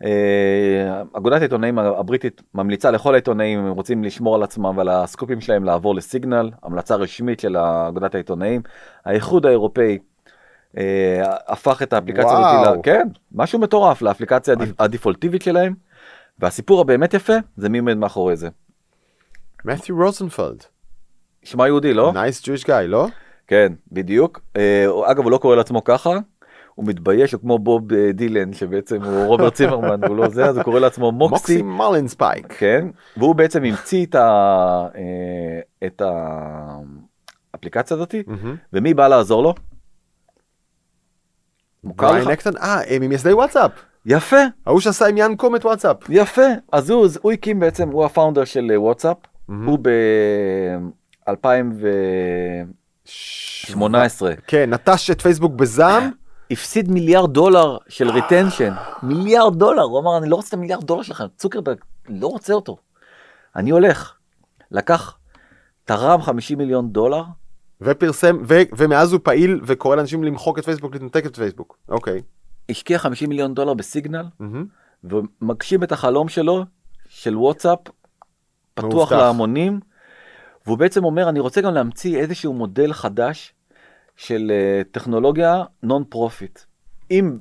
אה, אגודת העיתונאים הבריטית ממליצה לכל העיתונאים אם הם רוצים לשמור על עצמם ועל הסקופים שלהם לעבור לסיגנל המלצה רשמית של אגודת העיתונאים. האיחוד האירופאי הפך את האפליקציה. הזאת, ל- כן, משהו מטורף לאפליקציה הדיפ- הדיפולטיבית שלהם. והסיפור הבאמת יפה זה מי עומד מאחורי זה.
מת'יו רוזנפלד.
שמע יהודי לא?
nice Jewish guy, לא?
כן, בדיוק. אה, אגב, הוא לא קורא לעצמו ככה, הוא מתבייש, הוא כמו בוב אה, דילן, שבעצם הוא רוברט צימרמן, הוא לא זה, אז הוא קורא לעצמו
מוקסי מרלין ספייק.
כן, והוא בעצם המציא את, ה... אה, את האפליקציה הזאתי,
מהמם.
ומי בא לעזור לו? מוכר
בריין
לך?
אקטון, אה, הם ממייסדי וואטסאפ.
יפה,
ההוא שעשה עם יאן קום את וואטסאפ.
יפה. אז הוא, הוא הקים בעצם, הוא ה founder של אה, וואטסאפ, הוא ב-2018
כן, נטש את פייסבוק בזעם.
הפסיד מיליארד דולר של retention, מיליארד דולר, הוא אמר אני לא רוצה את המיליארד דולר שלכם, צוקרברג לא רוצה אותו. אני הולך, לקח, תרם 50 מיליון דולר,
ופרסם, ו- ומאז הוא פעיל וקורא לאנשים למחוק את פייסבוק, להתנתק את פייסבוק. אוקיי.
השקיע 50 מיליון דולר בסיגנל,
מהמם.
ומגשים את החלום שלו, של וואטסאפ, פתוח
מאובטח.
להמונים, והוא בעצם אומר אני רוצה גם להמציא איזשהו מודל חדש של אה, טכנולוגיה non profit. עם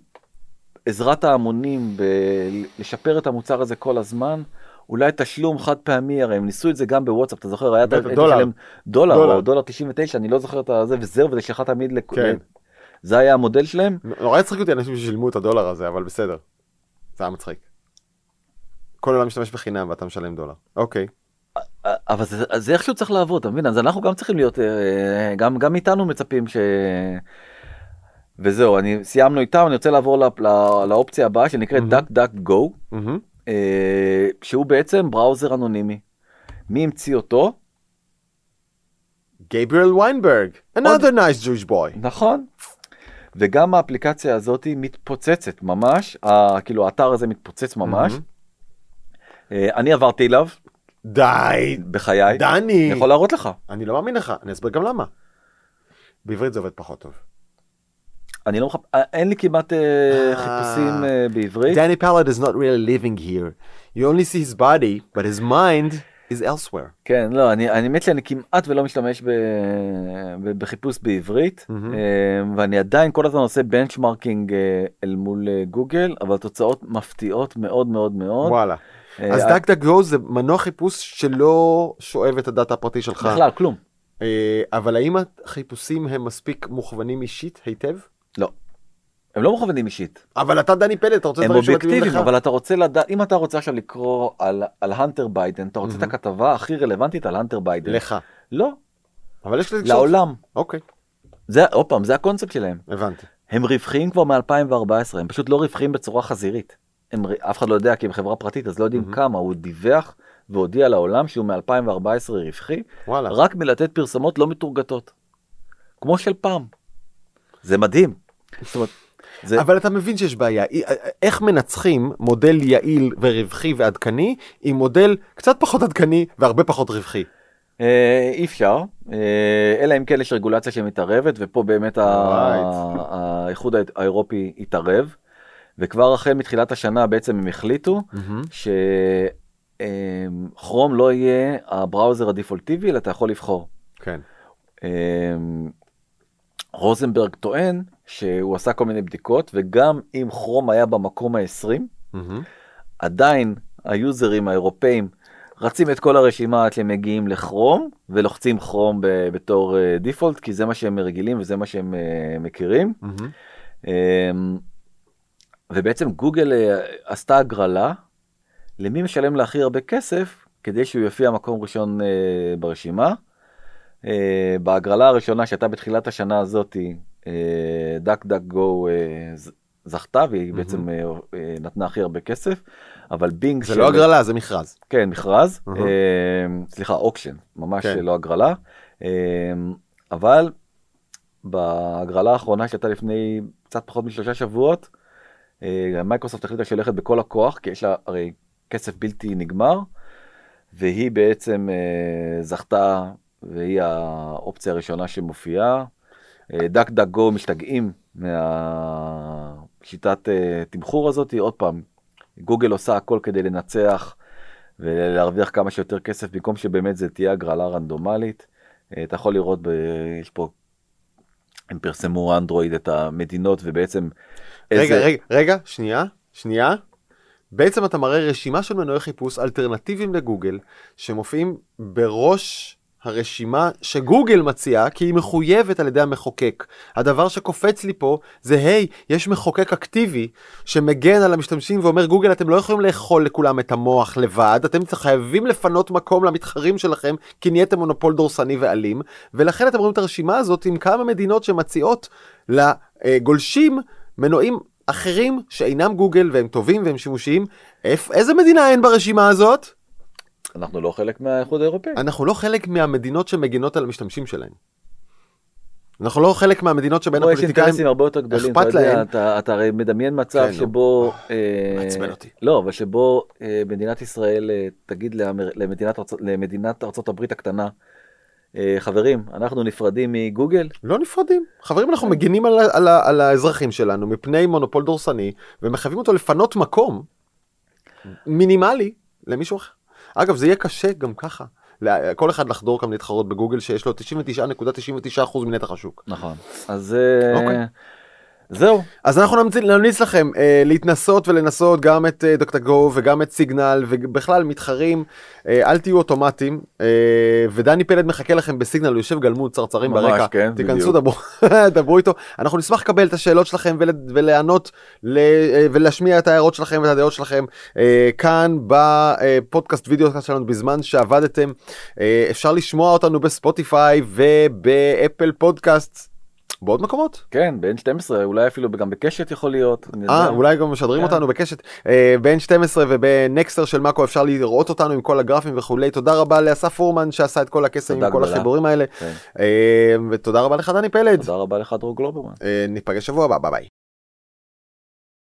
עזרת ההמונים בלשפר את המוצר הזה כל הזמן, אולי תשלום חד פעמי, הרי הם ניסו את זה גם בוואטסאפ, אתה זוכר, היה
דולר.
דולר,
דולר.
או דולר 99, אני לא זוכר את הזה, וזהו, וזה שלך תמיד.
כן.
זה היה המודל שלהם,
נורא הצחיק אותי אנשים ששילמו את הדולר הזה, אבל בסדר. זה היה מצחיק. כל העולם משתמש בחינם ואתה משלם דולר. אוקיי.
אבל זה, זה איכשהו צריך לעבוד, אתה מבין? אז אנחנו גם צריכים להיות, אה, גם, גם איתנו מצפים ש... וזהו, אני סיימנו איתם, אני רוצה לעבור לא, לא, לאופציה הבאה שנקראת דק גו. שהוא בעצם בראוזר אנונימי. מי המציא אותו?
גייבריאל ויינברג. another nice Jewish boy.
נכון. וגם האפליקציה הזאת מתפוצצת ממש, ה, כאילו האתר הזה מתפוצץ ממש. אה, אני עברתי אליו
די.
בחיי,
דני.
אני יכול להראות לך.
אני לא מאמין לך, אני אסביר גם למה. בעברית זה עובד פחות טוב.
אני לא מחפ... אה, אין לי כמעט אה, חיפושים אה, בעברית.
Danny Peled is not really living here. You only see his body, but his mind is elsewhere.
כן, לא, אני, האמת שאני כמעט ולא משתמש ב, ב, בחיפוש בעברית, ואני עדיין כל הזמן עושה benchmarking אל מול גוגל, אבל תוצאות מפתיעות מאוד מאוד מאוד.
וואלה. אז DuckDuckGo זה מנוע חיפוש שלא שואב את הדאטה הפרטי שלך.
בכלל, כלום.
אבל האם החיפושים הם מספיק מוכוונים אישית היטב?
לא. הם לא מכוונים אישית.
אבל אתה דני פלד, אתה רוצה
הם
דברים שמתאימים
אובייקטיביים,
לך.
אבל אתה רוצה לדעת, אם אתה רוצה עכשיו לקרוא על, על הנטר ביידן, אתה רוצה את הכתבה הכי רלוונטית על הנטר ביידן.
לך.
לא,
אבל יש לזה...
לעולם.
אוקיי,
זה, עוד פעם, זה הקונספט שלהם.
הבנתי.
הם רווחיים כבר מ-2014, הם פשוט לא רווחיים בצורה חזירית. הם, אף אחד לא יודע כי הם חברה פרטית, אז לא יודעים כמה, הוא דיווח והודיע לעולם שהוא מ-2014 רווחי,
וואלה.
רק מלתת פרסומות לא מתורגתות. כמו של פעם. זה מדהים. זאת אומרת, זה,
אבל אתה מבין שיש בעיה. אי- איך מנצחים מודל יעיל ורווחי ועדכני עם מודל קצת פחות עדכני והרבה פחות רווחי?
אה, אי אפשר, אה, אלא אם כן יש רגולציה שמתערבת, ופה באמת. האיחוד האירופי התערב, וכבר החל מתחילת השנה בעצם הם החליטו שכרום לא יהיה הבראוזר הדפולטיבי, אלא אתה יכול לבחור.
כן.
אה, רוזנברג טוען שהוא עשה כל מיני בדיקות, וגם אם כרום היה במקום ה-20, עדיין היוזרים האירופאים רצים את כל הרשימה עד שהם מגיעים לכרום ולוחצים כרום ב- בתור דיפולט כי זה מה שהם רגילים וזה מה שהם אה, מכירים. אמ, ובעצם גוגל אה, עשתה הגרלה למי משלם לה הכי הרבה כסף כדי שהוא יופיע מקום ראשון אה, ברשימה. אה, בהגרלה הראשונה שהייתה בתחילת השנה הזאתי DuckDuckGo זכתה והיא בעצם אה, אה, נתנה הכי הרבה כסף אבל בינג
זה לא הגרלה, זה מכרז.
כן, מכרז,
אהה.
אה, סליחה, auction, ממש
כן.
לא הגרלה, אבל בהגרלה האחרונה שהייתה לפני קצת פחות משלושה שבועות, מייקרוסופט החליטה שהיא הולכת בכל הכוח, כי יש לה הרי כסף בלתי נגמר, והיא בעצם זכתה, והיא האופציה הראשונה שמופיעה. אה, דק דק גו משתגעים מהשיטת אה, תמחור הזאת, עוד פעם, גוגל עושה הכל כדי לנצח ולהרוויח כמה שיותר כסף במקום שבאמת זה תהיה הגרלה רנדומלית. אה, אתה יכול לראות, ב... יש פה, הם פרסמו אנדרואיד את המדינות ובעצם...
רגע, רגע, רגע, שנייה, שנייה. בעצם אתה מראה רשימה של מנועי חיפוש אלטרנטיביים לגוגל, שמופיעים בראש הרשימה שגוגל מציעה, כי היא מחויבת על ידי המחוקק. הדבר שקופץ לי פה זה, היי, יש מחוקק אקטיבי שמגן על המשתמשים ואומר, גוגל, אתם לא יכולים לאכול לכולם את המוח לבד, אתם חייבים לפנות מקום למתחרים שלכם, כי נהייתם מונופול דורסני ואלים, ולכן אתם רואים את הרשימה הזאת עם כמה מדינות שמציעות לגולשים מנועים אחרים שאינם גוגל והם טובים והם שימושיים. איזה מדינה אין ברשימה הזאת?
אנחנו לא חלק מהאיחוד האירופאי.
אנחנו לא חלק מהמדינות שמגינות על המשתמשים שלהם. אנחנו לא חלק מהמדינות שבהן
פה יש
הפוליטיקאים
אינטרסים הרבה יותר גדולים, אתה יודע,
להם.
אתה, אתה הרי מדמיין מצב
כן, נו.
שבו... אה,
מעצבן אותי.
לא, אבל שבו אה, מדינת ישראל אה, תגיד לאמר, למדינת, למדינת ארצות הברית הקטנה, אה, חברים, אנחנו נפרדים מגוגל,
לא נפרדים. חברים, אנחנו מגינים על, על, על האזרחים שלנו מפני מונופול דורסני, ומחייבים אותו לפנות מקום מינימלי למישהו אחר. אגב, זה יהיה קשה גם ככה. כל אחד לחדור כאן להתחרות בגוגל שיש לו 99.99% מנתח השוק.
נכון. אז אה,
אוקיי.
זהו,
אז אנחנו נמליץ, נמליץ לכם אה, להתנסות ולנסות גם את אה, דוקטור גו וגם את סיגנל ובכלל מתחרים, אה, אל תהיו אוטומטיים. אה, ודני פלד מחכה לכם בסיגנל, הוא יושב גלמוד צרצרים
ממש,
ברקע.
כן,
תיכנסו. דברו, דברו איתו. אנחנו נשמח לקבל את השאלות שלכם ול, ולענות ל, אה, ולהשמיע את ההערות שלכם ואת הדעות שלכם אה, כאן בפודקאסט וידאו שלנו בזמן שעבדתם. אה, אפשר לשמוע אותנו בספוטיפיי ובאפל פודקאסט. בעוד מקומות?
כן, ב-N12, אולי אפילו גם בקשת יכול להיות.
אה. אולי גם משדרים
כן.
אותנו בקשת. אה, ב-N12 ובנקסטר של מאקו אפשר לראות אותנו עם כל הגרפים וכולי. תודה רבה לאסף פורמן שעשה את כל הקסם עם כל
גדולה.
החיבורים האלה.
כן.
אה, ותודה רבה לך דני פלד.
תודה רבה לך דרור גלוברמן.
אה, ניפגש שבוע הבא, ביי ביי.